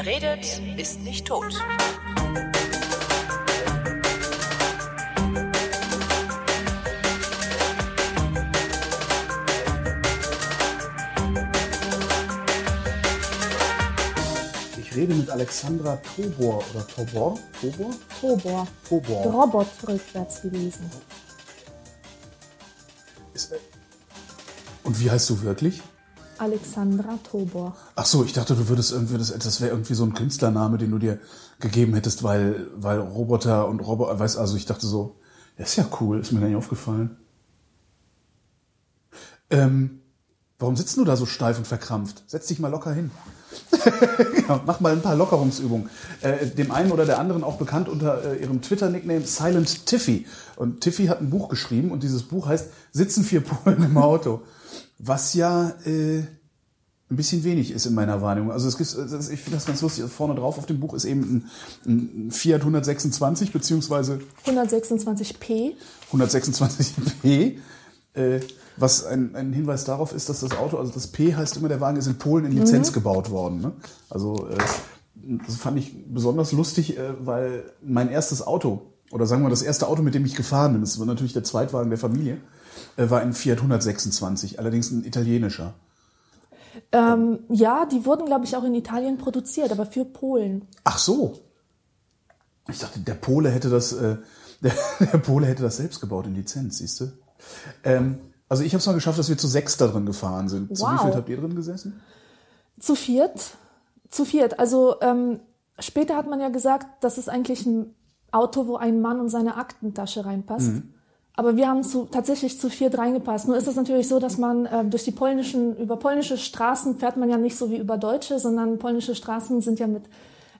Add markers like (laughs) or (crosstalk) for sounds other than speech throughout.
Wer redet, ist nicht tot. Ich rede mit Alexandra Tobor oder Tobor? Tobor? Tobor. Tobor. Robot rückwärts gelesen. Ist, äh, Und wie heißt du wirklich? Alexandra Tobor. Ach so, ich dachte, du würdest irgendwie, das, das wäre irgendwie so ein Künstlername, den du dir gegeben hättest, weil, weil Roboter und Roboter, weißt also ich dachte so, das ist ja cool, ist mir gar nicht aufgefallen. Ähm, warum sitzt du da so steif und verkrampft? Setz dich mal locker hin. (laughs) ja, mach mal ein paar Lockerungsübungen. Äh, dem einen oder der anderen auch bekannt unter äh, ihrem Twitter-Nickname Silent Tiffy. Und Tiffy hat ein Buch geschrieben und dieses Buch heißt Sitzen vier Polen im Auto. Was ja äh, ein bisschen wenig ist in meiner Wahrnehmung. Also es gibt, das, ich finde das ganz lustig. Vorne drauf auf dem Buch ist eben ein, ein Fiat 126 beziehungsweise 126p. 126p, äh, was ein, ein Hinweis darauf ist, dass das Auto, also das P heißt immer, der Wagen ist in Polen in Lizenz gebaut worden. Ne? Also äh, das fand ich besonders lustig, äh, weil mein erstes Auto, oder sagen wir das erste Auto, mit dem ich gefahren bin, das war natürlich der Zweitwagen der Familie, war ein Fiat 126, allerdings ein italienischer. Ähm, ja, die wurden, glaube ich, auch in Italien produziert, aber für Polen. Ach so. Ich dachte, der Pole hätte das, äh, (laughs) der, der Pole hätte das selbst gebaut in Lizenz, siehst du? Ähm, also ich habe es mal geschafft, dass wir zu sechs da drin gefahren sind. Zu wie Wow. viel habt ihr drin gesessen? Zu viert. Zu viert. Also ähm, später hat man ja gesagt, das ist eigentlich ein Auto, wo ein Mann und seine Aktentasche reinpasst. Aber wir haben zu, tatsächlich zu viert reingepasst. Nur ist es natürlich so, dass man ähm, durch die polnischen, über polnische Straßen fährt man ja nicht so wie über deutsche, sondern polnische Straßen sind ja mit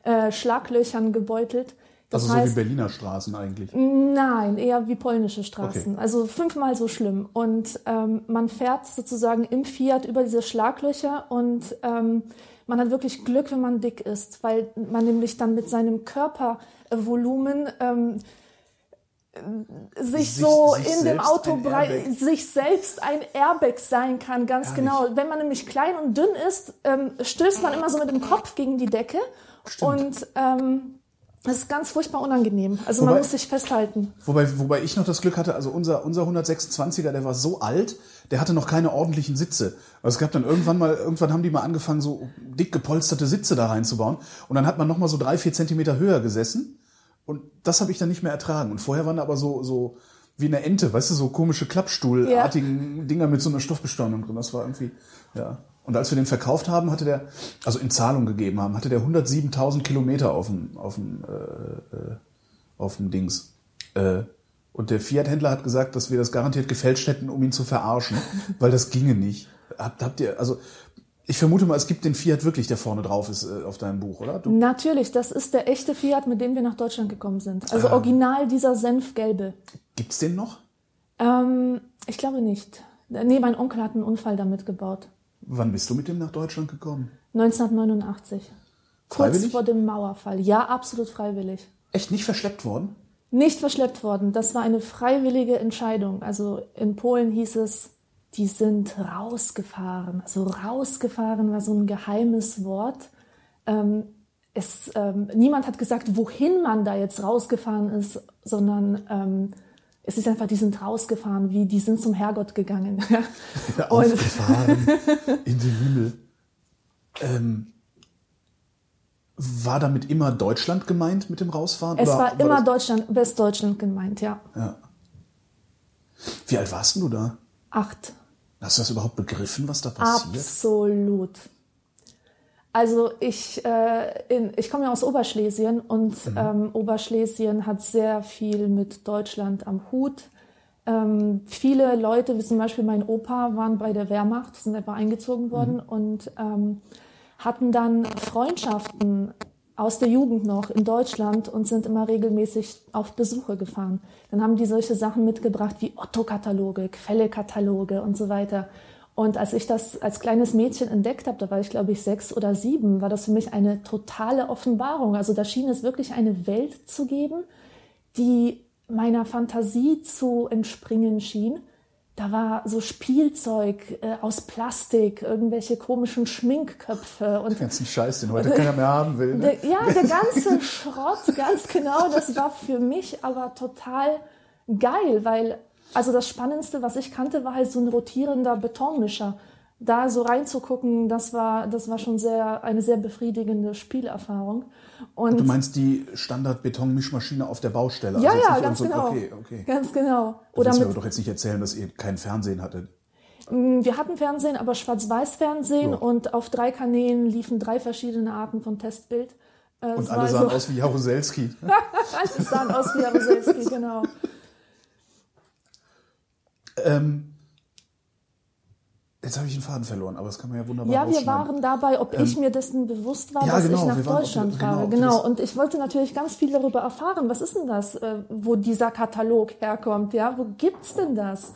äh, Schlaglöchern gebeutelt. Das Also so wie heißt, Berliner Straßen eigentlich. Nein, eher wie polnische Straßen. Okay. Also fünfmal so schlimm. Und ähm, man fährt sozusagen im Fiat über diese Schlaglöcher und ähm, man hat wirklich Glück, wenn man dick ist, weil man nämlich dann mit seinem Körpervolumen ähm, sich, Sich- so sich in dem Auto sich selbst ein Airbag sein kann, ganz Herrlich. genau. Wenn man nämlich klein und dünn ist, ähm, stößt man immer so mit dem Kopf gegen die Decke Stimmt. und ähm, das ist ganz furchtbar unangenehm. Also man Wobei- muss sich festhalten. Wobei, wobei ich noch das Glück hatte, also unser, unser 126er, der war so alt, der hatte noch keine ordentlichen Sitze. Also es gab dann irgendwann mal, irgendwann haben die mal angefangen, so dick gepolsterte Sitze da reinzubauen. Und dann hat man noch mal so drei, vier Zentimeter höher gesessen. Und das habe ich dann nicht mehr ertragen. Und vorher waren da aber so, so wie eine Ente, weißt du, so komische Klappstuhlartigen Dinger mit so einer Stoffbestäubung drin. Das war irgendwie, ja. Und als wir den verkauft haben, hatte der, also in Zahlung gegeben haben, hatte der 107.000 Kilometer auf dem, auf dem, äh, äh, auf dem Dings. Äh, und der Fiat-Händler hat gesagt, dass wir das garantiert gefälscht hätten, um ihn zu verarschen, (laughs) weil das ginge nicht. Habt, habt ihr, also ich vermute mal, es gibt den Fiat wirklich, der vorne drauf ist äh, auf deinem Buch, oder? Du, Natürlich, das ist der echte Fiat, mit dem wir nach Deutschland gekommen sind. Also Ah. original dieser Senfgelbe. gibt's den noch? Ähm, ich glaube nicht. Nee, mein Onkel hat einen Unfall damit gebaut. Wann bist du mit dem nach Deutschland gekommen? 1989. Kurz Freiwillig? vor dem Mauerfall. Ja, absolut freiwillig. Echt nicht verschleppt worden? Nicht verschleppt worden. Das war eine freiwillige Entscheidung. Also in Polen hieß es, die sind rausgefahren. Also rausgefahren war so ein geheimes Wort. Ähm, es, ähm, niemand hat gesagt, wohin man da jetzt rausgefahren ist, sondern ähm, es ist einfach, die sind rausgefahren, wie die sind zum Herrgott gegangen. (laughs) Und Aufgefahren (laughs) in den Himmel. Ähm, war damit immer Deutschland gemeint mit dem Rausfahren? es oder war immer das- Deutschland, Westdeutschland gemeint, ja. Ja. Wie alt warst du da? Acht. Hast du das überhaupt begriffen, was da passiert? Absolut. Also ich, äh, in, ich komme ja aus Oberschlesien und ähm, Oberschlesien hat sehr viel mit Deutschland am Hut. Ähm, viele Leute, wie zum Beispiel mein Opa, waren bei der Wehrmacht, sind etwa eingezogen worden und ähm, hatten dann Freundschaften aus der Jugend noch in Deutschland und sind immer regelmäßig auf Besuche gefahren. Dann haben die solche Sachen mitgebracht wie Otto-Kataloge, Quelle-Kataloge und so weiter. Und als ich das als kleines Mädchen entdeckt habe, da war ich glaube ich sechs oder sieben, war das für mich eine totale Offenbarung. Also da schien es wirklich eine Welt zu geben, die meiner Fantasie zu entspringen schien, da war so Spielzeug äh, aus Plastik, irgendwelche komischen Schminkköpfe und Den ganzen Scheiß, den heute keiner mehr haben will. Ne? der, ja, der ganze Schrott, ganz genau, das war für mich aber total geil, weil also das Spannendste, was ich kannte, war halt so ein rotierender Betonmischer. Da so reinzugucken, das war, das war schon sehr, eine sehr befriedigende Spielerfahrung. Und Du meinst die Standard-Beton-Mischmaschine auf der Baustelle? ja, also ja, ganz so- genau. Okay, okay. Ganz genau. Du Oder willst mir doch jetzt nicht erzählen, dass ihr kein Fernsehen hattet. Mm, Wir hatten Fernsehen, aber Schwarz-Weiß-Fernsehen So. und auf drei Kanälen liefen drei verschiedene Arten von Testbild. Äh, Und alle sahen so- aus wie Jaruzelski. (laughs) Alle sahen aus wie Jaruzelski, genau. ähm, jetzt habe ich den Faden verloren, aber das kann man ja wunderbar Ja, wir waren dabei, ob ich mir dessen bewusst war, ja, dass genau, ich nach ob Deutschland du- genau, fahre. ob Genau. das- Und ich wollte natürlich ganz viel darüber erfahren. Was ist denn das, äh, wo dieser Katalog herkommt? Ja, wo gibt's denn das?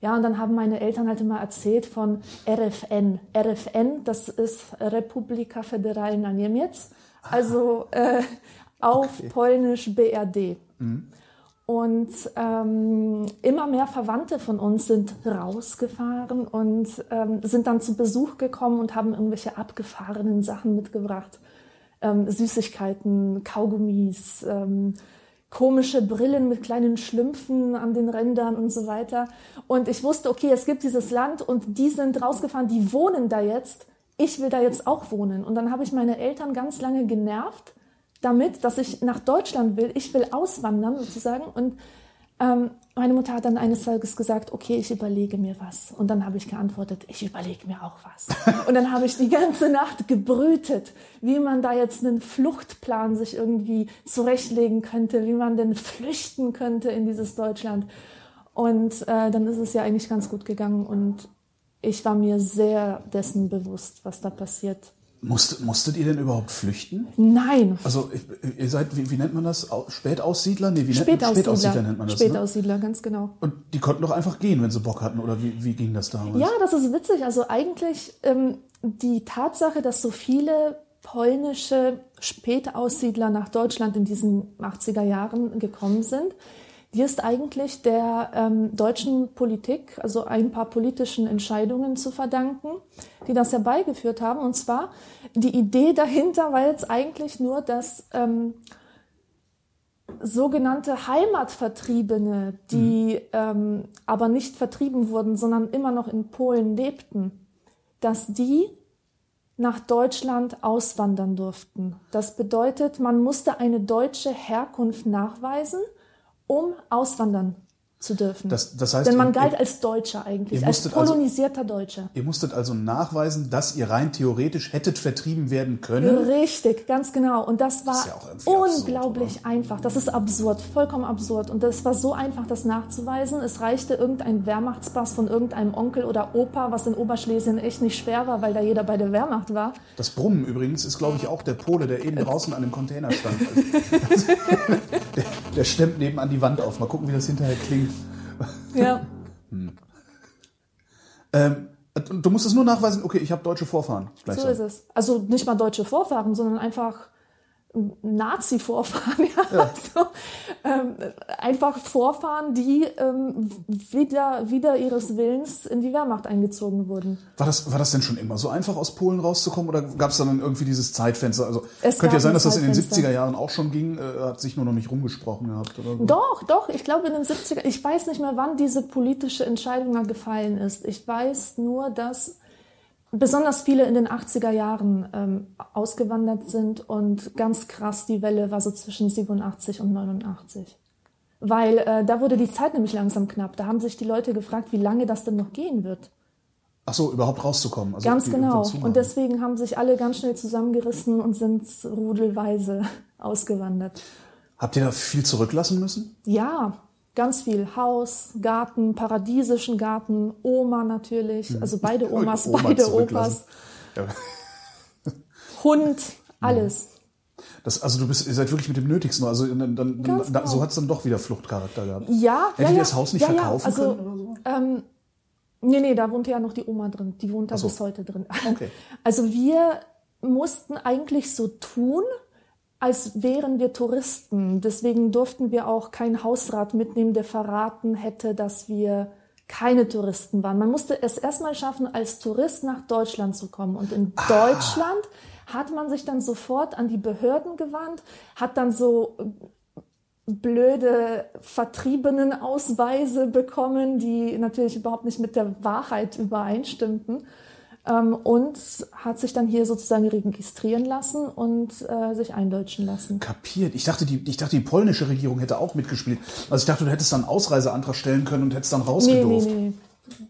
Ja, und dann haben meine Eltern halt immer erzählt von RFN. RFN, das ist Republika Federalna Niemiec, also äh, auf Polnisch BRD. Und ähm, immer mehr Verwandte von uns sind rausgefahren und ähm, sind dann zu Besuch gekommen und haben irgendwelche abgefahrenen Sachen mitgebracht. Ähm, Süßigkeiten, Kaugummis, ähm, komische Brillen mit kleinen Schlümpfen an den Rändern und so weiter. Und ich wusste, okay, es gibt dieses Land und die sind rausgefahren, die wohnen da jetzt. Ich will da jetzt auch wohnen. Und dann habe ich meine Eltern ganz lange genervt damit, dass ich nach Deutschland will. Ich will auswandern sozusagen. Und ähm, meine Mutter hat dann eines Tages gesagt, okay, ich überlege mir was. Und dann habe ich geantwortet, ich überlege mir auch was. Und dann habe ich die ganze Nacht gebrütet, wie man da jetzt einen Fluchtplan sich irgendwie zurechtlegen könnte, wie man denn flüchten könnte in dieses Deutschland. Und äh, dann ist es ja eigentlich ganz gut gegangen und ich war mir sehr dessen bewusst, was da passiert. Musst, musstet ihr denn überhaupt flüchten? Nein, Also ihr seid, wie, wie nennt man das? Au- Spätaussiedler? Nee, wie nennt, Spätaussiedler. Spätaussiedler nennt man das. Ne? Spätaussiedler, ganz genau. Und die konnten doch einfach gehen, wenn sie Bock hatten. Oder wie, wie ging das damals? Ja, das ist witzig. Also eigentlich ähm, die Tatsache, dass so viele polnische Spätaussiedler nach Deutschland in diesen 80er Jahren gekommen sind, die ist eigentlich der ähm, deutschen Politik, also ein paar politischen Entscheidungen zu verdanken, die das herbeigeführt haben. Und zwar die Idee dahinter war jetzt eigentlich nur, dass ähm, sogenannte Heimatvertriebene, die ähm, aber nicht vertrieben wurden, sondern immer noch in Polen lebten, dass die nach Deutschland auswandern durften. Das bedeutet, man musste eine deutsche Herkunft nachweisen, um auswandern zu dürfen. Das- das heißt, Denn man ihr- galt als Deutscher eigentlich, als musstet also- kolonisierter Deutscher. Ihr musstet also nachweisen, dass ihr rein theoretisch hättet vertrieben werden können. Richtig, ganz genau. Und das war ist ja auch irgendwie absurd, unglaublich einfach. Das ist absurd, vollkommen absurd. Und das war so einfach, das nachzuweisen. Es reichte irgendein Wehrmachtspass von irgendeinem Onkel oder Opa, was in Oberschlesien echt nicht schwer war, weil da jeder bei der Wehrmacht war. Das Brummen übrigens ist, glaube ich, auch der Pole, der eben draußen an dem Container stand. (laughs) (laughs) der, der stemmt nebenan die Wand auf. Mal gucken, wie das hinterher klingt. Ja. Ähm, und du musst es nur nachweisen, okay, ich habe deutsche Vorfahren. So ist es. Also nicht mal deutsche Vorfahren, sondern einfach Nazi-Vorfahren. (laughs) Ja. Also, ähm, einfach Vorfahren, die ähm, wieder, wieder ihres Willens in die Wehrmacht eingezogen wurden. War das, war das denn schon immer so einfach, aus Polen rauszukommen? Oder gab es dann irgendwie dieses Zeitfenster? Also Es könnte ja sein, ein dass das in den Zeitfenster. 70er Jahren auch schon ging, äh, hat sich nur noch nicht rumgesprochen gehabt. Oder so. Doch, doch, ich glaube in den 70er, ich weiß nicht mehr, wann diese politische Entscheidung da gefallen ist. Ich weiß nur, dass besonders viele in den 80er Jahren ähm, ausgewandert sind und ganz krass die Welle war so zwischen 87 und 89. Weil äh, da wurde die Zeit nämlich langsam knapp. Da haben sich die Leute gefragt, wie lange das denn noch gehen wird. Ach so, überhaupt rauszukommen. Also Ganz genau. Und deswegen haben sich alle ganz schnell zusammengerissen und sind rudelweise (laughs) ausgewandert. Habt ihr da viel zurücklassen müssen? Ja, ganz viel. Haus, Garten, paradiesischen Garten, Oma natürlich, also beide (laughs) Omas. Oma beide. Opas, Ja. Hund, alles. Das, also du bist, ihr seid wirklich mit dem Nötigsten. Also dann, dann, Ganz da, genau. so hat es dann doch wieder Fluchtcharakter gehabt. Ja, Hättet ja, ihr das Haus nicht ja, verkaufen also, können oder so? Ähm, nee, nee, da wohnte ja noch die Oma drin. Die wohnt da so. bis heute drin. Okay. (laughs) Also wir mussten eigentlich so tun, als wären wir Touristen. Deswegen durften wir auch keinen Hausrat mitnehmen, der verraten hätte, dass wir keine Touristen waren. Man musste es erstmal schaffen, als Tourist nach Deutschland zu kommen. Und in ah. Deutschland hat man sich dann sofort an die Behörden gewandt, hat dann so blöde Vertriebenenausweise bekommen, die natürlich überhaupt nicht mit der Wahrheit übereinstimmten und hat sich dann hier sozusagen registrieren lassen und äh, sich eindeutschen lassen. Kapiert. Ich dachte, die, ich dachte, die polnische Regierung hätte auch mitgespielt. Also ich dachte, du hättest dann einen Ausreiseantrag stellen können und hättest dann rausgedurft. Nee, nee, nee.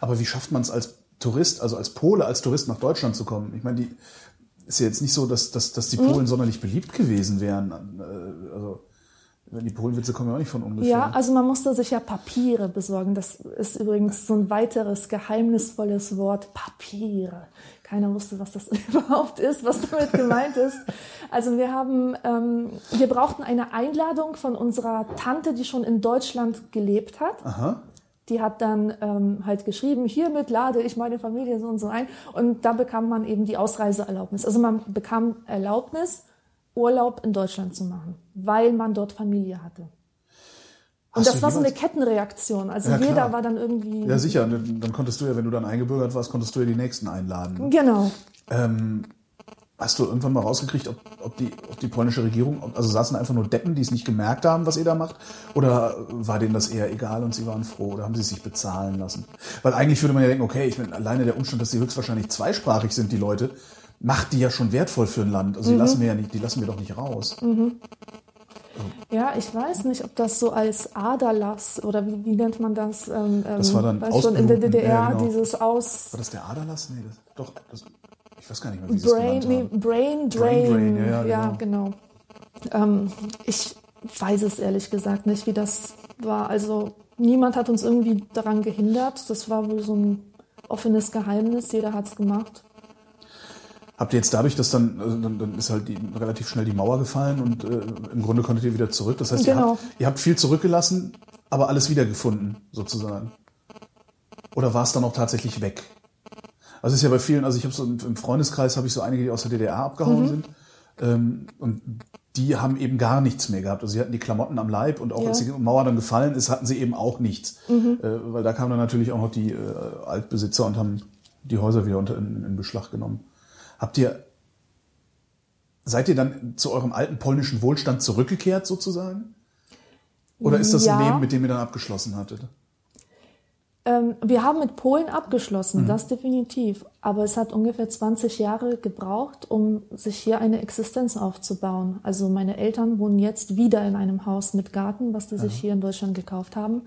Aber wie schafft man es als Tourist, also als Pole, als Tourist nach Deutschland zu kommen? Ich meine, die ist ja jetzt nicht so, dass, dass, dass die Polen mhm. sonderlich beliebt gewesen wären. Äh, also die Polenwitze kommen ja auch nicht von ungefähr. Ja, also man musste sich ja Papiere besorgen. Das ist übrigens so ein weiteres geheimnisvolles Wort, Papiere. Keiner wusste, was das (laughs) überhaupt ist, was damit gemeint ist. Also wir haben, ähm, wir brauchten eine Einladung von unserer Tante, die schon in Deutschland gelebt hat. Aha. Die hat dann ähm, halt geschrieben, hiermit lade ich meine Familie so und so ein. Und da bekam man eben die Ausreiseerlaubnis. Also man bekam Erlaubnis, Urlaub in Deutschland zu machen, weil man dort Familie hatte. Und Hast das war so eine Kettenreaktion. Also ja, jeder klar. war dann irgendwie. Ja, sicher. Dann konntest du ja, wenn du dann eingebürgert warst, konntest du ja die nächsten einladen. Genau. Ähm, hast du irgendwann mal rausgekriegt, ob, ob, die, ob die polnische Regierung, also saßen einfach nur Deppen, die es nicht gemerkt haben, was ihr da macht? Oder war denen das eher egal und sie waren froh? Oder haben sie sich bezahlen lassen? Weil eigentlich würde man ja denken, okay, ich meine, alleine der Umstand, dass sie höchstwahrscheinlich zweisprachig sind, die Leute, macht die ja schon wertvoll für ein Land. Also die mhm. lassen wir ja nicht, die lassen wir doch nicht raus. Mhm. Ja, ich weiß nicht, ob das so als Aderlass oder wie, wie nennt man das? Ähm, das war dann schon in der DDR ja, genau. dieses Aus. War das der Aderlass? Nee, das, doch. Das, ich weiß gar nicht mehr, wie Brain, nee, Brain Drain. Brain Drain. Ja, ja, ja genau. genau. Ähm, ich weiß es ehrlich gesagt nicht, wie das war. Also niemand hat uns irgendwie daran gehindert. Das war wohl so ein offenes Geheimnis. Jeder hat es gemacht. Habt ihr jetzt dadurch, dass dann, also dann, dann ist halt die, relativ schnell die Mauer gefallen und äh, im Grunde konntet ihr wieder zurück. Das heißt, genau. ihr, habt, ihr habt viel zurückgelassen, aber alles wiedergefunden, sozusagen. Oder war es dann auch tatsächlich weg? Also es ist ja bei vielen, also ich habe so im Freundeskreis habe ich so einige, die aus der DDR abgehauen mhm. sind. Ähm, und die haben eben gar nichts mehr gehabt. Also sie hatten die Klamotten am Leib und auch ja. als die Mauer dann gefallen ist, hatten sie eben auch nichts. Mhm. Äh, weil da kamen dann natürlich auch noch die äh, Altbesitzer und haben die Häuser wieder unter in, in Beschlag genommen. Habt ihr, seid ihr dann zu eurem alten polnischen Wohlstand zurückgekehrt sozusagen? Oder ist das ja. ein Leben, mit dem ihr dann abgeschlossen hattet? Ähm, wir haben mit Polen abgeschlossen, mhm. das definitiv. Aber es hat ungefähr 20 Jahre gebraucht, um sich hier eine Existenz aufzubauen. Also meine Eltern wohnen jetzt wieder in einem Haus mit Garten, was die ja. sich hier in Deutschland gekauft haben.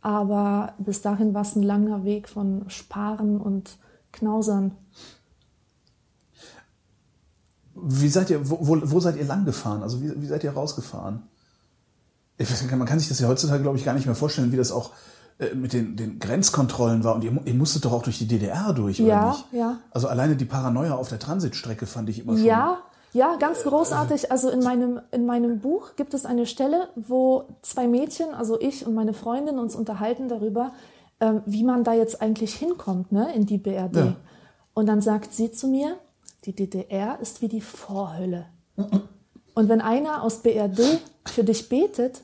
Aber bis dahin war es ein langer Weg von Sparen und Knausern. Wie seid ihr, wo, wo, wo seid ihr lang gefahren? Also wie, wie seid ihr rausgefahren? Ich weiß, man kann sich das ja heutzutage, glaube ich, gar nicht mehr vorstellen, wie das auch äh, mit den, den Grenzkontrollen war. Und ihr, ihr musstet doch auch durch die DDR durch, oder ja, nicht? Ja, Also alleine die Paranoia auf der Transitstrecke fand ich immer schon. Ja, ja, ganz großartig. Also in meinem, in meinem Buch gibt es eine Stelle, wo zwei Mädchen, also ich und meine Freundin, uns unterhalten darüber, ähm, wie man da jetzt eigentlich hinkommt, ne, in die BRD. Ja. Und dann sagt sie zu mir, die DDR ist wie die Vorhölle. Und wenn einer aus BRD für dich betet,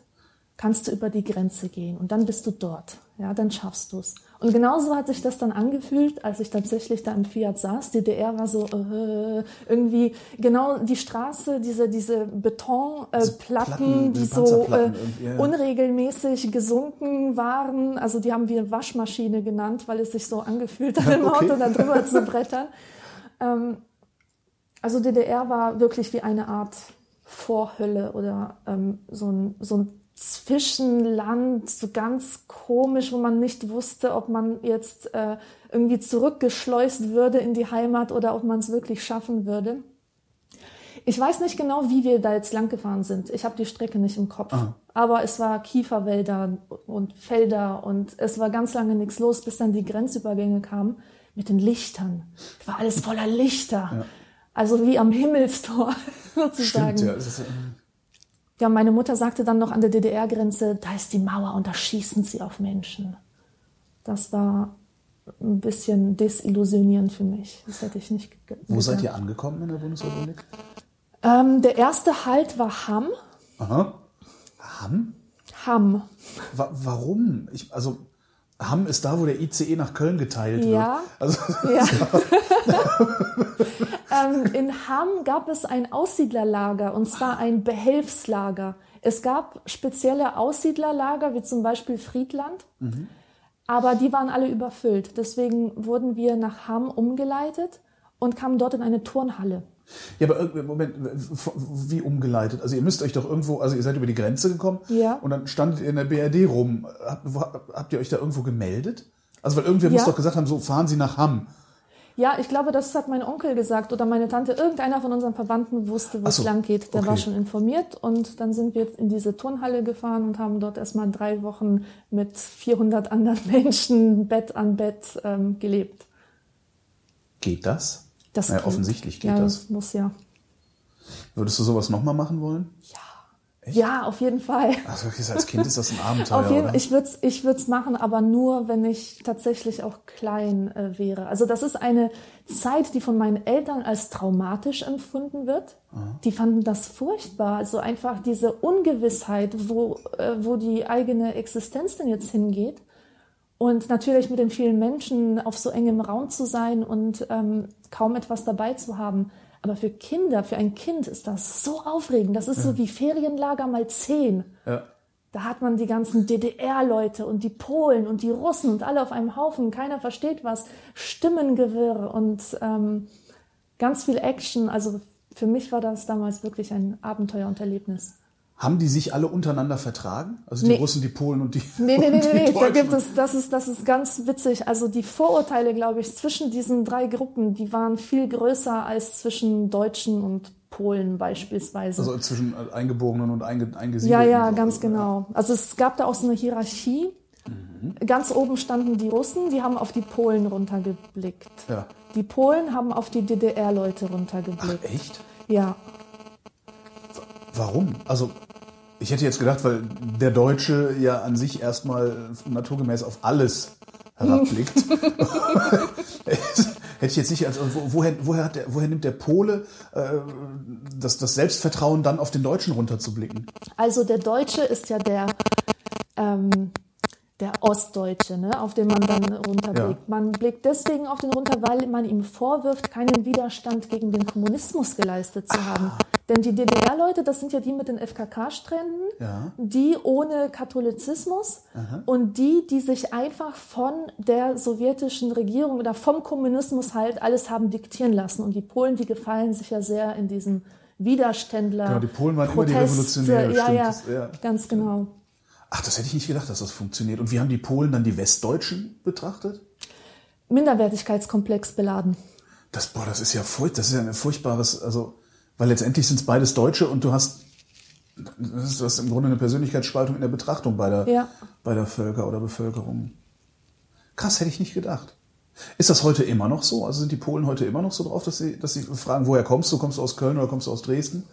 kannst du über die Grenze gehen und dann bist du dort. Ja, dann schaffst du es. Und genauso hat sich das dann angefühlt, als ich tatsächlich da im Fiat saß. Die DDR war so äh, irgendwie genau die Straße, diese diese Betonplatten, äh, die so äh, ja. unregelmäßig gesunken waren. Also die haben wir Waschmaschine genannt, weil es sich so angefühlt hat, (laughs) im okay. Auto da drüber (laughs) zu brettern. Ähm, also DDR war wirklich wie eine Art Vorhölle oder ähm, so, ein, so ein Zwischenland, so ganz komisch, wo man nicht wusste, ob man jetzt äh, irgendwie zurückgeschleust würde in die Heimat oder ob man es wirklich schaffen würde. Ich weiß nicht genau, wie wir da jetzt lang gefahren sind. Ich habe die Strecke nicht im Kopf. Aha. Aber es war Kieferwälder und Felder und es war ganz lange nichts los, bis dann die Grenzübergänge kamen mit den Lichtern. War alles voller Lichter. Ja. Also wie am Himmelstor (laughs) sozusagen. Stimmt, ja. Ist, ähm ja, meine Mutter sagte dann noch an der DDR-Grenze, da ist die Mauer und da schießen sie auf Menschen. Das war ein bisschen desillusionierend für mich. Das hätte ich nicht gedacht. Wo seid ihr angekommen in der Bundesrepublik? Ähm, der erste Halt war Hamm. Aha. Hamm? Hamm. Wa warum? Ich, also Hamm ist da, wo der ICE nach Köln geteilt Ja. wird. Also, (laughs) Ja. ähm, in Hamm gab es ein Aussiedlerlager und zwar ein Behelfslager. Es gab spezielle Aussiedlerlager, wie zum Beispiel Friedland, aber die waren alle überfüllt. Deswegen wurden wir nach Hamm umgeleitet und kamen dort in eine Turnhalle. Ja, aber irgendwie- Moment, wie umgeleitet? Also ihr müsst euch doch irgendwo, also ihr seid über die Grenze gekommen Ja. und dann standet ihr in der BRD rum. Habt, wo, habt ihr euch da irgendwo gemeldet? Also weil irgendwer Ja. muss doch gesagt haben, so fahren Sie nach Hamm. Ja, ich glaube, das hat mein Onkel gesagt oder meine Tante. Irgendeiner von unseren Verwandten wusste, wo es so, lang geht. Der okay. war schon informiert und dann sind wir in diese Turnhalle gefahren und haben dort erstmal drei Wochen mit 400 anderen (laughs) Menschen Bett an Bett ähm, gelebt. Geht das? Das ja, geht. offensichtlich geht ja, das. muss ja. Würdest du sowas nochmal machen wollen? Ja, auf jeden Fall. Also als Kind ist das ein Abenteuer, Auf jeden, oder? ich würde es ich würd's machen, aber nur, wenn ich tatsächlich auch klein äh, wäre. Also das ist eine Zeit, die von meinen Eltern als traumatisch empfunden wird. Die fanden das furchtbar. Also einfach diese Ungewissheit, wo, äh, wo die eigene Existenz denn jetzt hingeht. Und natürlich mit den vielen Menschen auf so engem Raum zu sein und ähm, kaum etwas dabei zu haben. Aber für Kinder, für ein Kind ist das so aufregend. Das ist so wie Ferienlager mal zehn. ja. Da hat man die ganzen DDR-Leute und die Polen und die Russen und alle auf einem Haufen. Keiner versteht was. Stimmengewirr und ähm, ganz viel Action. Also für mich war das damals wirklich ein Abenteuer und Erlebnis. Haben die sich alle untereinander vertragen? Also die Nee. Russen, die Polen und die Nee, nee, (laughs) nee, nee, nee. Da gibt es, das ist, das ist ganz witzig. Also die Vorurteile, glaube ich, zwischen diesen drei Gruppen, die waren viel größer als zwischen Deutschen und Polen beispielsweise. Also zwischen Eingeborenen und Einge Ja, Eingesiedelten. ja, so. ganz genau. Also es gab da auch so eine Hierarchie. Ganz oben standen die Russen, die haben auf die Polen runtergeblickt. Ja. Die Polen haben auf die DDR-Leute Ach, runtergeblickt. echt? Ja. Warum? Also, ich hätte jetzt gedacht, weil der Deutsche ja an sich erstmal naturgemäß auf alles herabblickt. (laughs) hätte ich jetzt nicht, also wo- woher, woher, der, woher nimmt der Pole äh, das, das Selbstvertrauen, dann auf den Deutschen runterzublicken? Also der Deutsche ist ja der, ähm, der Ostdeutsche, ne, auf den man dann runterblickt. Ja. Man blickt deswegen auf den runter, weil man ihm vorwirft, keinen Widerstand gegen den Kommunismus geleistet zu haben. Denn die DDR-Leute, das sind ja die mit den FKK-Stränden, Ja. die ohne Katholizismus und die, die sich einfach von der sowjetischen Regierung oder vom Kommunismus halt alles haben diktieren lassen. Und die Polen, die gefallen sich ja sehr in diesem Widerständler. Genau, die Polen waren immer die. Revolutionäre, Ja, ja, ja. ganz genau. Ach, das hätte ich nicht gedacht, dass das funktioniert. Und wie haben die Polen dann die Westdeutschen betrachtet? Minderwertigkeitskomplex beladen. Das, boah, das ist ja furcht, das ist ja ein furchtbares, also, weil letztendlich sind es beides Deutsche und du hast, das ist, du hast im Grunde eine Persönlichkeitsspaltung in der Betrachtung beider, Ja. beider Völker oder Bevölkerung. Krass, hätte ich nicht gedacht. Ist das heute immer noch so? Also sind die Polen heute immer noch so drauf, dass sie, dass sie fragen, woher kommst du? Kommst du aus Köln oder kommst du aus Dresden?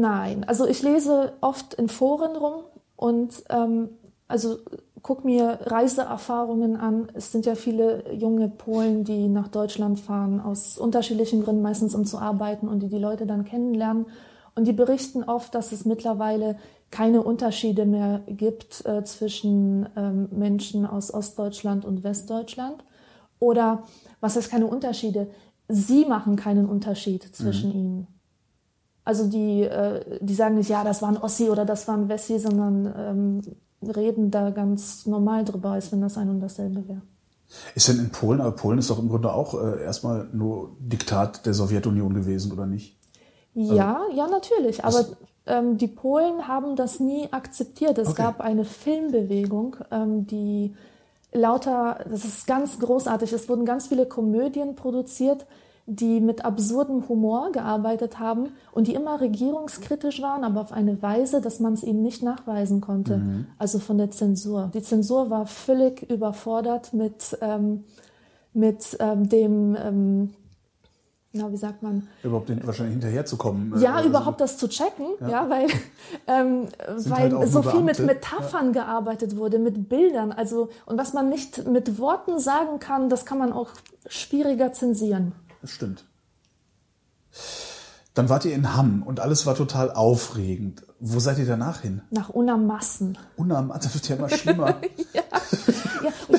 Nein, also ich lese oft in Foren rum und ähm, also guck mir Reiseerfahrungen an. Es sind ja viele junge Polen, die nach Deutschland fahren, aus unterschiedlichen Gründen, meistens um zu arbeiten und die die Leute dann kennenlernen. Und die berichten oft, dass es mittlerweile keine Unterschiede mehr gibt äh, zwischen ähm, Menschen aus Ostdeutschland und Westdeutschland. Oder was heißt keine Unterschiede? Sie machen keinen Unterschied zwischen ihnen. Also die, äh, die sagen nicht, ja, das war ein Ossi oder das war ein Wessi, sondern ähm, reden da ganz normal drüber, als wenn das ein und dasselbe wäre. Ist denn in Polen, aber Polen ist doch im Grunde auch äh, erstmal nur Diktat der Sowjetunion gewesen, oder nicht? Ja, ja, natürlich. Aber ähm, die Polen haben das nie akzeptiert. Es Okay. gab eine Filmbewegung, ähm, die lauter, das ist ganz großartig, es wurden ganz viele Komödien produziert, die mit absurdem Humor gearbeitet haben und die immer regierungskritisch waren, aber auf eine Weise, dass man es ihnen nicht nachweisen konnte. Also von der Zensur. Die Zensur war völlig überfordert mit, ähm, mit ähm, dem, ähm, na, wie sagt man, Überhaupt den, wahrscheinlich hinterherzukommen. äh, ja, also- überhaupt das zu checken, ja, weil, (laughs) ähm, weil halt so viel mit. Metaphern gearbeitet wurde, mit Bildern, also und was man nicht mit Worten sagen kann, das kann man auch schwieriger zensieren. Das stimmt. Dann wart ihr in Hamm und alles war total aufregend. Wo seid ihr danach hin? Nach Unamassen. Unam, das wird ja immer schlimmer. (laughs) Ja,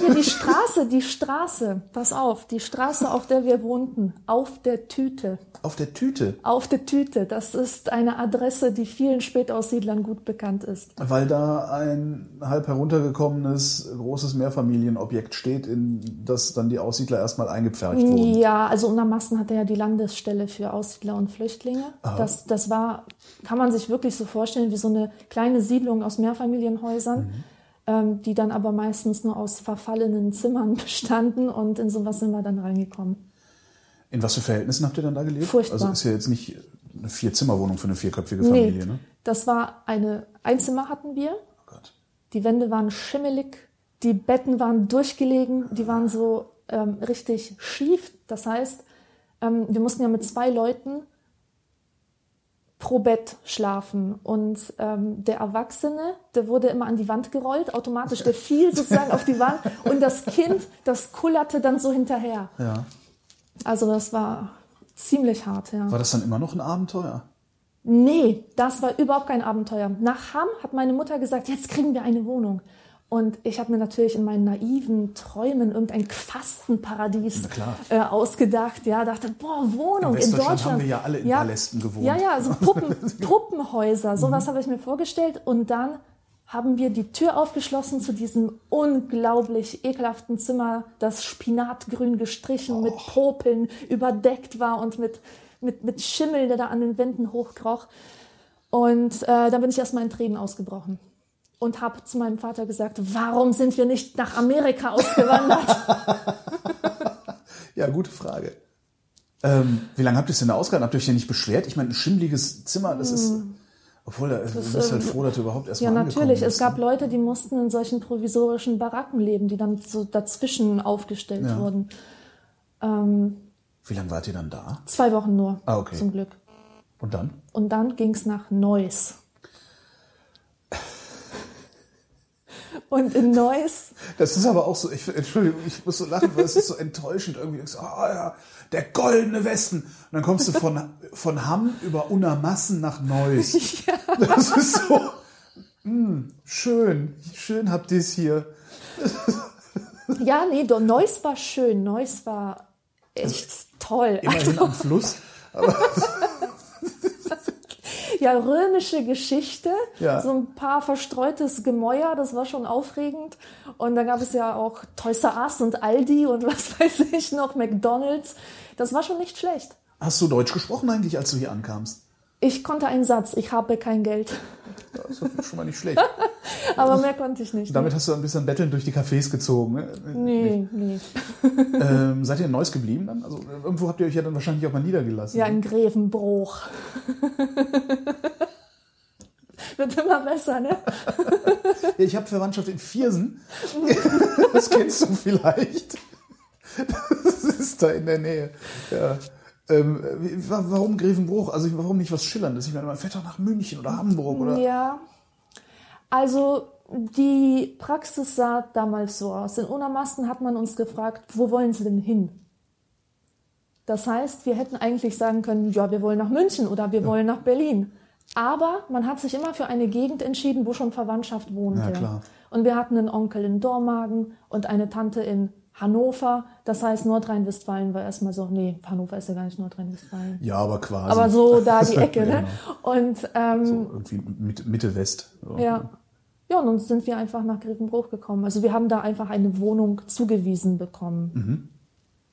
hier die Straße, die Straße, pass auf, die Straße, auf der wir wohnten, auf der Tüte. Auf der Tüte, Auf der Tüte, das ist eine Adresse, die vielen Spätaussiedlern gut bekannt ist. weil da ein halb heruntergekommenes großes Mehrfamilienobjekt steht, in das dann die Aussiedler erstmal eingepfercht wurden. Ja, also Untermassen hatte ja die Landesstelle für Aussiedler und Flüchtlinge. Das, das war, kann man sich wirklich so vorstellen, wie so eine kleine Siedlung aus Mehrfamilienhäusern, ähm, die dann aber meistens nur aus verfallenen Zimmern (laughs) bestanden und in sowas sind wir dann reingekommen. In was für Verhältnissen habt ihr dann da gelebt? Furchtbar. Also ist ja jetzt nicht eine Vierzimmerwohnung für eine vierköpfige Familie, ne? das war eine Einzimmer hatten wir. Oh Gott. Die Wände waren schimmelig, die Betten waren durchgelegen, die waren so ähm, richtig schief. Das heißt, ähm, wir mussten ja mit zwei Leuten pro Bett schlafen. Und ähm, der Erwachsene, der wurde immer an die Wand gerollt, automatisch, der fiel sozusagen auf die Wand und das Kind, das kullerte dann so hinterher. Ja. Also das war ziemlich hart, ja. War das dann immer noch ein Abenteuer? Nee, das war überhaupt kein Abenteuer. Nach Hamm hat meine Mutter gesagt, jetzt kriegen wir eine Wohnung. Und ich habe mir natürlich in meinen naiven Träumen irgendein Quastenparadies äh, ausgedacht. Ja, dachte, boah, Wohnung In in, Deutschland. haben wir ja alle in Palästen gewohnt. Ja, ja, so Puppen, (laughs) Puppenhäuser. Sowas habe ich mir vorgestellt. Und dann haben wir die Tür aufgeschlossen zu diesem unglaublich ekelhaften Zimmer, das spinatgrün gestrichen mit Popeln überdeckt war und mit, mit, mit Schimmel, der da an den Wänden hochkroch. Und äh, da bin ich erstmal in Tränen ausgebrochen und habe zu meinem Vater gesagt, warum sind wir nicht nach Amerika ausgewandert? (laughs) Ja, gute Frage. Ähm, wie lange habt ihr es denn da ausgehalten? Habt ihr euch denn nicht beschwert? Ich meine, ein schimmliges Zimmer, das ist. Obwohl, da- du bist halt froh, dass du überhaupt erst ja, natürlich. bist. Es gab Leute, die mussten in solchen provisorischen Baracken leben, die dann so dazwischen aufgestellt Ja. wurden. Ähm, Wie lange wart ihr dann da? zwei Wochen nur, Ah, okay. zum Glück. Und dann? Und dann ging's nach Neuss. Und in Neuss, Das ist aber auch so, ich, Entschuldigung, ich muss so lachen, weil es ist so enttäuschend irgendwie. Du denkst, Ah ja, der goldene Westen. Und dann kommst du von, von Hamm über Unermassen nach Neuss. (laughs) Das ist so, mh, schön, schön habt ihr es hier. ja, nee, doch, Neuss war schön. Neuss war echt toll. Immerhin am Fluss. (laughs) Ja, römische Geschichte, Ja. so ein paar verstreutes Gemäuer, das war schon aufregend. Und da gab es ja auch Toys R Us und Aldi und (laughs) was weiß ich noch, McDonalds. Das war schon nicht schlecht. Hast du Deutsch gesprochen eigentlich, als du hier ankamst? Ich konnte einen Satz, ich habe kein Geld. Das ist (laughs) schon mal nicht schlecht. Aber mehr konnte ich nicht. Damit hast du ein bisschen Betteln durch die Cafés gezogen. Ne? nee, nee. Ähm, seid ihr in Neuss geblieben dann? Also irgendwo habt ihr euch ja dann wahrscheinlich auch mal niedergelassen. Ja, in Grevenbruch. Wird immer besser, ne? (laughs) Ja, ich habe Verwandtschaft in Viersen. (laughs) Das kennst du vielleicht. Das ist da in der Nähe. Ja. Ähm, warum Grevenbruch? Also warum nicht was Schillerndes? Ich meine, man fährt doch nach München oder Hamburg oder. Ja, also die Praxis sah damals so aus. In Unermassen hat man uns gefragt, wo wollen Sie denn hin? Das heißt, wir hätten eigentlich sagen können, ja, wir wollen nach München oder wir wollen nach Berlin. Aber man hat sich immer für eine Gegend entschieden, wo schon Verwandtschaft wohnte. Ja, klar. Und wir hatten einen Onkel in Dormagen und eine Tante in Hannover. Das heißt, Nordrhein-Westfalen war erstmal so, nee, Hannover ist ja gar nicht Nordrhein-Westfalen. Ja, aber quasi. Aber so da die (laughs) Ecke, ne? Genau. Und ähm, Irgendwie Mitte, Mitte West. So. ja. Ja, und dann sind wir einfach nach Grevenbruch gekommen. Also wir haben da einfach eine Wohnung zugewiesen bekommen.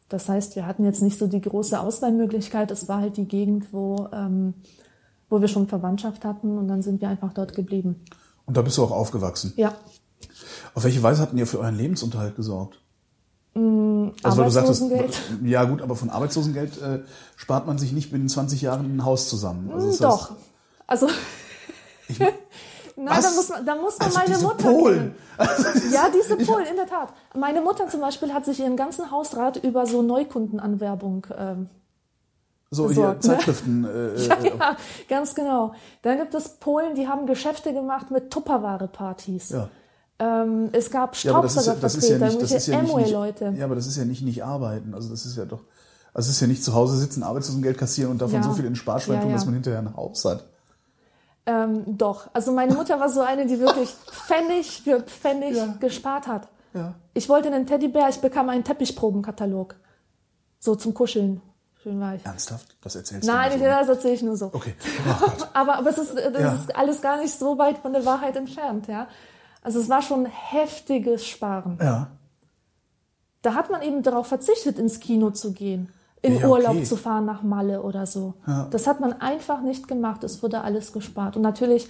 Das heißt, wir hatten jetzt nicht so die große Auswahlmöglichkeit. Es war halt die Gegend, wo, ähm, wo wir schon Verwandtschaft hatten und dann sind wir einfach dort geblieben. Und da bist du auch aufgewachsen. Ja. Auf welche Weise hatten ihr für euren Lebensunterhalt gesorgt? Also, weil du sagtest, Arbeitslosengeld? (laughs) ja gut, aber von Arbeitslosengeld äh, spart man sich nicht binnen 20 Jahren ein Haus zusammen. Also das Doch. heißt, Also, ich, (laughs) nein, da muss man, da muss man Also meine diese Mutter Polen. kennen. (laughs) Ja, diese Polen, in der Tat. Meine Mutter zum Beispiel hat sich ihren ganzen Hausrat über so Neukundenanwerbung ähm, so hier besorgt, ne? Zeitschriften. Äh, (laughs) äh, Ja, ganz genau. Dann gibt es Polen, die haben Geschäfte gemacht mit Tupperware-Partys. ja. Ähm, es gab ja, ja, ja Staubsaugervertreter, ja irgendwelche nicht Amway-Leute. ja, aber das ist ja nicht nicht arbeiten. Also das ist ja doch. Also es ist ja nicht zu Hause sitzen, Arbeitslosengeld kassieren und davon Ja. so viel in den Sparschwein Ja, tun, dass ja. man hinterher ein Haus hat. Ähm, doch. Also meine Mutter war so eine, die wirklich (laughs) Pfennig für Pfennig Ja. gespart hat. Ja. Ich wollte einen Teddybär, ich bekam einen Teppichprobenkatalog. So zum Kuscheln. Schön war ich. Ernsthaft? Das erzählst Nein, du so. das erzähle ich nur so. Okay. Oh. (laughs) Aber, aber es ist, das Ja. ist alles gar nicht so weit von der Wahrheit entfernt, ja. Also es war schon heftiges Sparen. Ja. Da hat man eben darauf verzichtet, ins Kino zu gehen, in Ja, okay. Urlaub zu fahren nach Malle oder so. Ja. Das hat man einfach nicht gemacht. Es wurde alles gespart. Und natürlich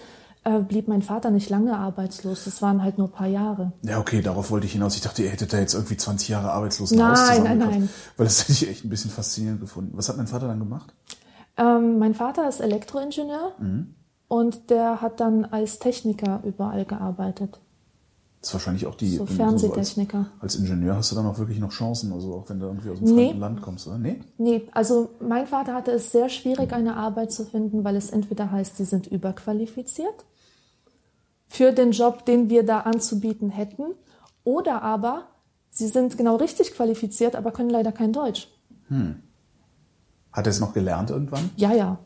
äh, blieb mein Vater nicht lange arbeitslos. Das waren halt nur ein paar Jahre. Ja, okay, darauf wollte ich hinaus. Ich dachte, ihr hättet da jetzt irgendwie 20 Jahre arbeitslos Nein, nein, nein. Weil das hätte ich echt ein bisschen faszinierend gefunden. Was hat mein Vater dann gemacht? Ähm, mein Vater ist Elektroingenieur Mhm. und der hat dann als Techniker überall gearbeitet. Das ist wahrscheinlich auch die. So du Fernsehtechniker. als, als Ingenieur hast du dann auch wirklich noch Chancen, also auch wenn du irgendwie aus einem Nee. fremden Land kommst, oder? Nee? Nee, also mein Vater hatte es sehr schwierig, eine Arbeit zu finden, weil es entweder heißt, sie sind überqualifiziert für den Job, den wir da anzubieten hätten, oder aber sie sind genau richtig qualifiziert, aber können leider kein Deutsch. Hat er es noch gelernt irgendwann? Ja, ja.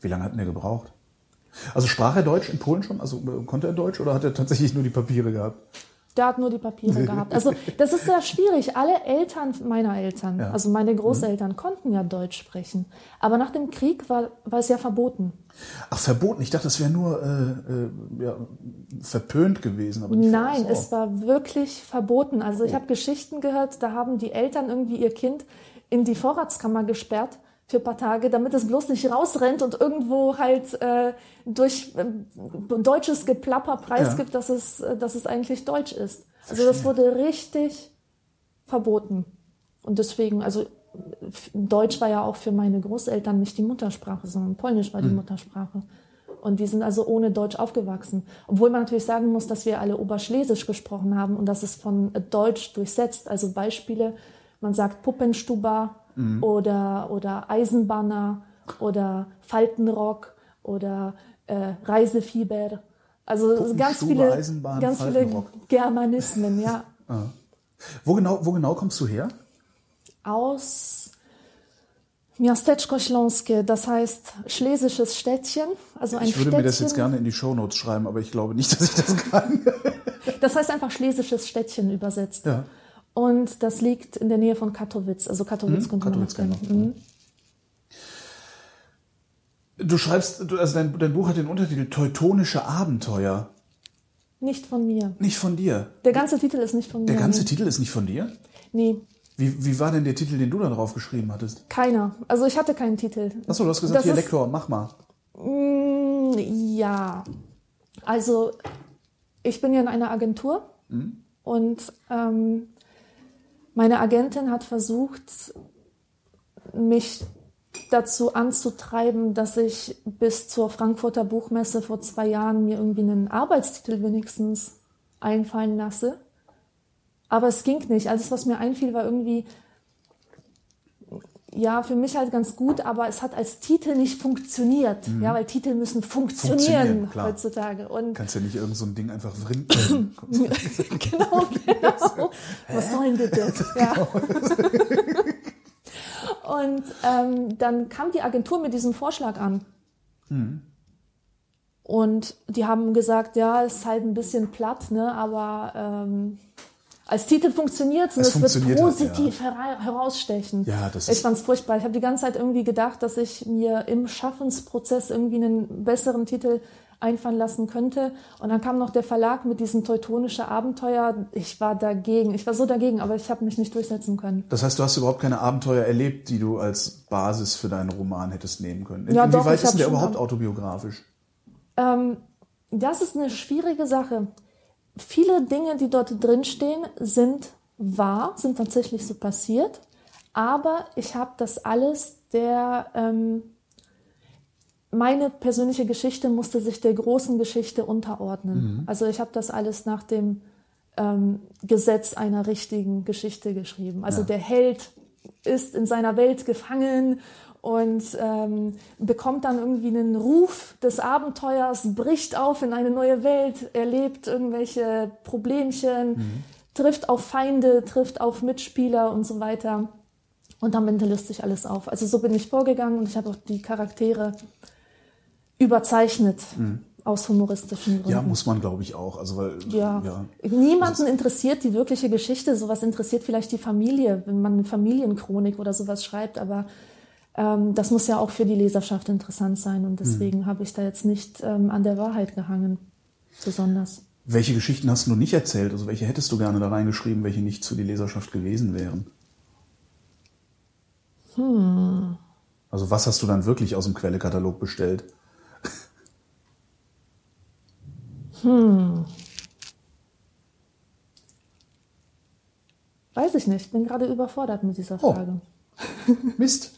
Wie lange hat denn er gebraucht? Also sprach er Deutsch in Polen schon? Also äh, konnte er Deutsch oder hat er tatsächlich nur die Papiere gehabt? Der hat nur die Papiere (laughs) gehabt. Also das ist sehr schwierig. Alle Eltern meiner Eltern, Ja. also meine Großeltern, konnten ja Deutsch sprechen. Aber nach dem Krieg war, war es ja verboten. Ach, verboten. Ich dachte, das wäre nur äh, äh, ja, verpönt gewesen. Aber Nein, es war wirklich verboten. Also ich habe Geschichten gehört, da haben die Eltern irgendwie ihr Kind in die Vorratskammer gesperrt für ein paar Tage, damit es bloß nicht rausrennt und irgendwo halt äh, durch äh, deutsches Geplapper preisgibt, dass, es, äh, dass es eigentlich Deutsch ist. Also das wurde richtig verboten. Und deswegen, also Deutsch war ja auch für meine Großeltern nicht die Muttersprache, sondern Polnisch war die Muttersprache. Und die sind also ohne Deutsch aufgewachsen. Obwohl man natürlich sagen muss, dass wir alle Oberschlesisch gesprochen haben und das ist von Deutsch durchsetzt. Also Beispiele, man sagt Puppenstuba oder, oder Eisenbahner oder Faltenrock oder äh, Reisefieber. Also ganz viele, Eisenbahn, ganz viele. Germanismen, ja. Wo genau, wo genau kommst du her? Aus Miasteczko Śląskie, das heißt schlesisches Städtchen, also ein Ich würde Städtchen. mir das jetzt gerne in die Shownotes schreiben, aber ich glaube nicht, dass ich das kann. (laughs) Das heißt einfach schlesisches Städtchen übersetzt. Ja. Und das liegt in der Nähe von Katowice, also Katowice könnte man Katowice noch ich kennen. noch. Du schreibst, also dein, dein Buch hat den Untertitel Teutonische Abenteuer. Mhm. Nicht von mir. Nicht von dir. Der ganze Titel ist nicht von mir. Der ganze nee. Titel ist nicht von dir? Nee, Wie, wie war denn der Titel, den du da drauf geschrieben hattest? keiner. Also ich hatte keinen Titel. Achso, du hast gesagt, Das hier ist- Lektor, mach mal. Mm, Ja, also ich bin ja in einer Agentur und ähm, meine Agentin hat versucht, mich dazu anzutreiben, dass ich bis zur Frankfurter Buchmesse vor zwei Jahren mir irgendwie einen Arbeitstitel wenigstens einfallen lasse. Aber es ging nicht. Alles, was mir einfiel, war irgendwie ja, für mich halt ganz gut, aber es hat als Titel nicht funktioniert. Ja, weil Titel müssen funktionieren, Funktionieren, klar. heutzutage. Und Kannst ja nicht irgend so ein Ding einfach vrinden. (clears throat) (laughs) genau, genau. Was soll denn das? (laughs) Ja. (laughs) Und ähm, dann kam die Agentur mit diesem Vorschlag an. Und die haben gesagt, ja, es ist halt ein bisschen platt, ne, aber ähm, als Titel funktioniert es und Es es wird halt, positiv hera herausstechen. Ja, das ich ist- fand's furchtbar. Ich habe die ganze Zeit irgendwie gedacht, dass ich mir im Schaffensprozess irgendwie einen besseren Titel einfallen lassen könnte. Und dann kam noch der Verlag mit diesem teutonische Abenteuer. Ich war dagegen. Ich war so dagegen, aber ich habe mich nicht durchsetzen können. Das heißt, du hast überhaupt keine Abenteuer erlebt, die du als Basis für deinen Roman hättest nehmen können. Ja, doch, Inwieweit ich ist der überhaupt autobiografisch? Ähm, das ist eine schwierige Sache. Viele Dinge, die dort drinstehen, sind wahr, sind tatsächlich so passiert. Aber ich habe das alles der, ähm, meine persönliche Geschichte musste sich der großen Geschichte unterordnen. Also ich habe das alles nach dem ähm, Gesetz einer richtigen Geschichte geschrieben. Also der Held ist in seiner Welt gefangen und ähm, bekommt dann irgendwie einen Ruf des Abenteuers, bricht auf in eine neue Welt, erlebt irgendwelche Problemchen, trifft auf Feinde, trifft auf Mitspieler und so weiter. Und damit löst sich alles auf. Also so bin ich vorgegangen und ich habe auch die Charaktere überzeichnet aus humoristischen Gründen. Ja, muss man, glaube ich, auch. Also, weil, Ja. ja. Niemanden interessiert die wirkliche Geschichte. Sowas interessiert vielleicht die Familie, wenn man eine Familienchronik oder sowas schreibt. Aber das muss ja auch für die Leserschaft interessant sein. Und deswegen habe ich da jetzt nicht ähm, an der Wahrheit gehangen, besonders. Welche Geschichten hast du nicht erzählt? Also welche hättest du gerne da reingeschrieben, welche nicht für die Leserschaft gewesen wären? Hm. Also was hast du dann wirklich aus dem Quellekatalog bestellt? Weiß ich nicht. Bin gerade überfordert mit dieser Oh. Frage. Mist.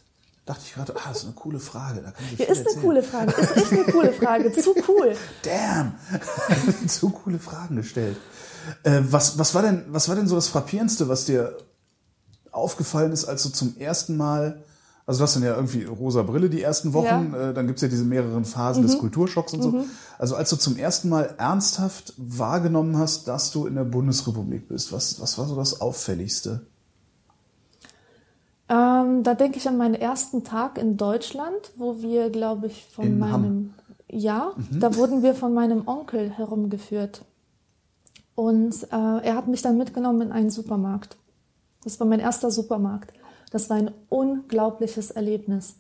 Dachte ich gerade, ah, das ist eine coole Frage. Da kann ich Ja, ist eine erzählen. coole Frage. Ist echt eine coole Frage. Zu cool. (laughs) Damn! (laughs) Zu coole Fragen gestellt. Äh, was, was, war denn, was war denn so das Frappierendste, was dir aufgefallen ist, als du zum ersten Mal, also du hast dann ja irgendwie rosa Brille die ersten Wochen, Ja. Mhm. äh, dann gibt's ja diese mehreren Phasen des Kulturschocks und so. Also als du zum ersten Mal ernsthaft wahrgenommen hast, dass du in der Bundesrepublik bist, was, was war so das Auffälligste? Ähm, da denke ich an meinen ersten Tag in Deutschland, wo wir, glaube ich, von In meinem Hamm. ja, da wurden wir von meinem Onkel herumgeführt und äh, er hat mich dann mitgenommen in einen Supermarkt. Das war mein erster Supermarkt. Das war ein unglaubliches Erlebnis.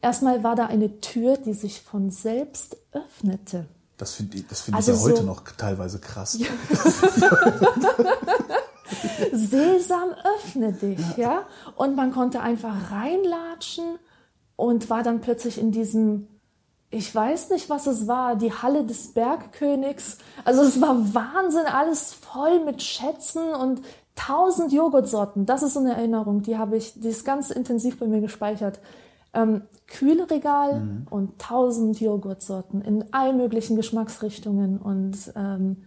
Erstmal war da eine Tür, die sich von selbst öffnete. Das finde ich, das find Also ich ja heute so- noch teilweise krass. (laughs) (laughs) (laughs) Sesam, öffne dich, ja. Und man konnte einfach reinlatschen und war dann plötzlich in diesem, ich weiß nicht, was es war, die Halle des Bergkönigs. Also es war Wahnsinn, alles voll mit Schätzen und tausend Joghurtsorten. Das ist so eine Erinnerung, die habe ich, die ist ganz intensiv bei mir gespeichert. Ähm, Kühlregal und tausend Joghurtsorten in allen möglichen Geschmacksrichtungen und ähm,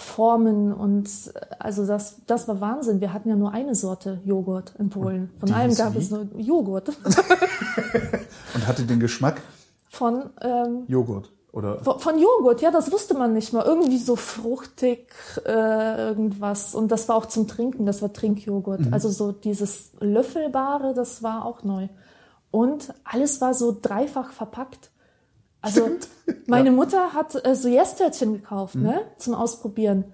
Formen und äh, also das, das war Wahnsinn. Wir hatten ja nur eine Sorte Joghurt in Polen. Von allem gab wie? es nur Joghurt. (laughs) Und hatte den Geschmack Von, ähm, Joghurt. Oder von, von Joghurt, ja, das wusste man nicht mal. Irgendwie so fruchtig, äh, irgendwas. Und das war auch zum Trinken, das war Trinkjoghurt. Mhm. Also so dieses Löffelbare, das war auch neu. Und alles war so dreifach verpackt. Also (laughs) meine Mutter hat äh, so Jästtörtchen gekauft, Mhm. ne, zum Ausprobieren.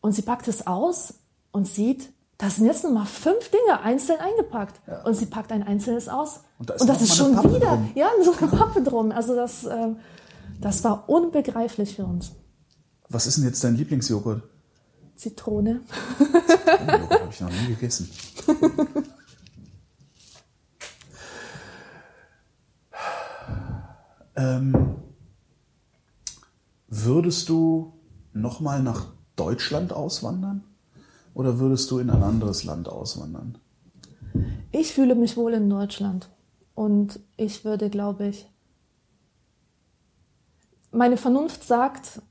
Und sie packt es aus und sieht, da sind jetzt noch mal fünf Dinge einzeln eingepackt. Und sie packt ein einzelnes aus. Und da ist und das ist schon Pappe wieder, drum. (laughs) ja, so eine Pappe drum. Also das, ähm, das war unbegreiflich für uns. was ist denn jetzt dein Lieblingsjoghurt? Zitrone. Joghurt habe ich noch nie gegessen. (laughs) ähm, würdest du nochmal nach Deutschland auswandern? Oder würdest du in ein anderes Land auswandern? Ich fühle mich wohl in Deutschland. Und ich würde, glaube ich, meine Vernunft sagt,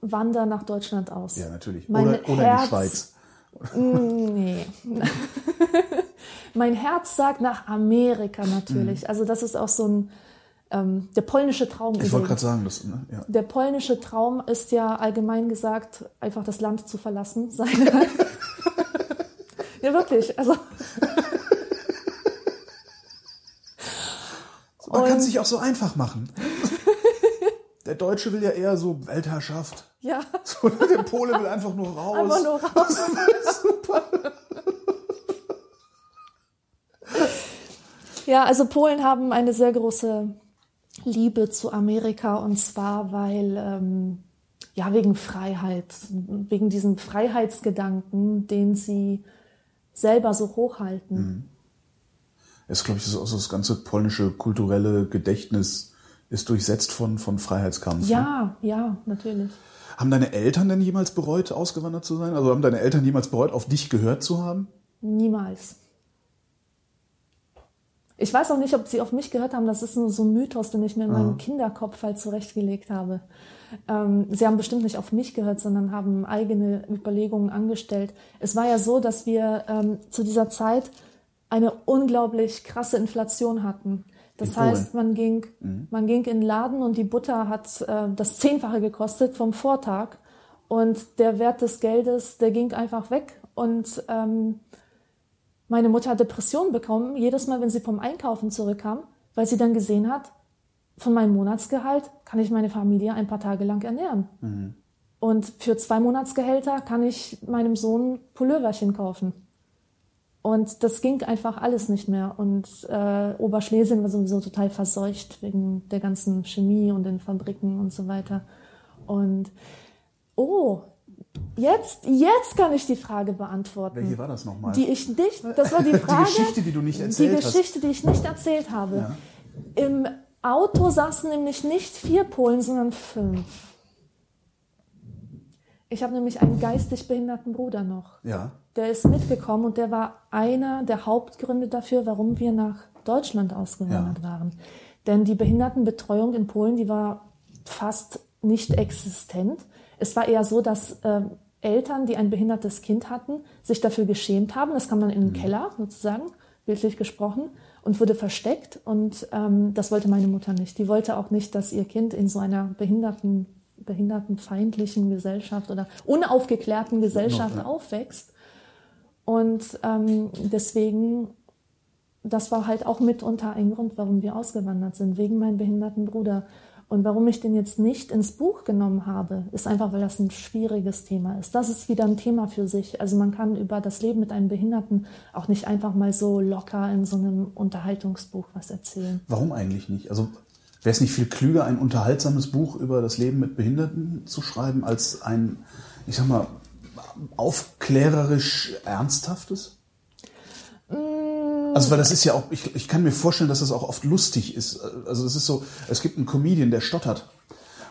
wander nach Deutschland aus. Ja, natürlich. Mein Oder, oder in die Herz- Schweiz. Nee. (laughs) mein Herz sagt nach Amerika natürlich. Also das ist auch so ein, ähm, der polnische Traum. Ich wollte gerade sagen, das, ne? ja. Der polnische Traum ist ja allgemein gesagt, einfach das Land zu verlassen. (laughs) Seine ja, wirklich. Also, (laughs) Man kann es sich auch so einfach machen. (laughs) Der Deutsche will ja eher so Weltherrschaft. ja, So, der Pole will einfach nur raus. einfach nur raus. Ja, also Polen haben eine sehr große Liebe zu Amerika und zwar, weil, ähm, ja, wegen Freiheit, wegen diesem Freiheitsgedanken, den sie selber so hochhalten. ist, glaube ich, so, so das ganze polnische kulturelle Gedächtnis ist durchsetzt von, von Freiheitskampf. Ne? Ja, ja, natürlich. Haben deine Eltern denn jemals bereut, ausgewandert zu sein? Also haben deine Eltern jemals bereut, auf dich gehört zu haben? Niemals. Ich weiß auch nicht, ob sie auf mich gehört haben. Das ist nur so ein Mythos, den ich mir in meinem Kinderkopf halt zurechtgelegt habe. Ähm, sie haben bestimmt nicht auf mich gehört, sondern haben eigene Überlegungen angestellt. Es war ja so, dass wir ähm, zu dieser Zeit eine unglaublich krasse Inflation hatten. Das heißt, man ging, man ging in den Laden und die Butter hat äh, das Zehnfache gekostet vom Vortag. Und der Wert des Geldes, der ging einfach weg. Und ähm, meine Mutter hat Depressionen bekommen, jedes Mal, wenn sie vom Einkaufen zurückkam, weil sie dann gesehen hat, von meinem Monatsgehalt kann ich meine Familie ein paar Tage lang ernähren. Mhm. Und für zwei Monatsgehälter kann ich meinem Sohn Pulloverchen kaufen. Und das ging einfach alles nicht mehr. Und äh, Oberschlesien war sowieso total verseucht wegen der ganzen Chemie und den Fabriken und so weiter. Und oh, jetzt, jetzt kann ich die Frage beantworten. Welche war das nochmal? Die ich nicht, das war die Frage. Die Geschichte, die du nicht erzählt Die hast. Geschichte, die ich nicht erzählt habe. Ja. Im Auto saßen nämlich nicht vier Polen, sondern fünf. Ich habe nämlich einen geistig behinderten Bruder noch. Ja. Der ist mitgekommen und der war einer der Hauptgründe dafür, warum wir nach Deutschland ausgewandert Ja. waren. Denn die Behindertenbetreuung in Polen, die war fast nicht existent. Es war eher so, dass ähm, Eltern, die ein behindertes Kind hatten, sich dafür geschämt haben. Das kam dann in den Keller sozusagen, bildlich gesprochen, und wurde versteckt. Und ähm, das wollte meine Mutter nicht. Die wollte auch nicht, dass ihr Kind in so einer behinderten, behindertenfeindlichen Gesellschaft oder unaufgeklärten Gesellschaft ja. aufwächst. Und ähm, deswegen, das war halt auch mitunter ein Grund, warum wir ausgewandert sind, wegen meinem behinderten Bruder. Und warum ich den jetzt nicht ins Buch genommen habe, ist einfach, weil das ein schwieriges Thema ist. Das ist wieder ein Thema für sich. Also man kann über das Leben mit einem Behinderten auch nicht einfach mal so locker in so einem Unterhaltungsbuch was erzählen. Warum eigentlich nicht? Also wäre es nicht viel klüger, ein unterhaltsames Buch über das Leben mit Behinderten zu schreiben, als ein, ich sag mal, aufklärerisch ernsthaftes? Also, weil das ist ja auch, ich, ich kann mir vorstellen, dass das auch oft lustig ist. Also, es ist so, es gibt einen Comedian, der stottert.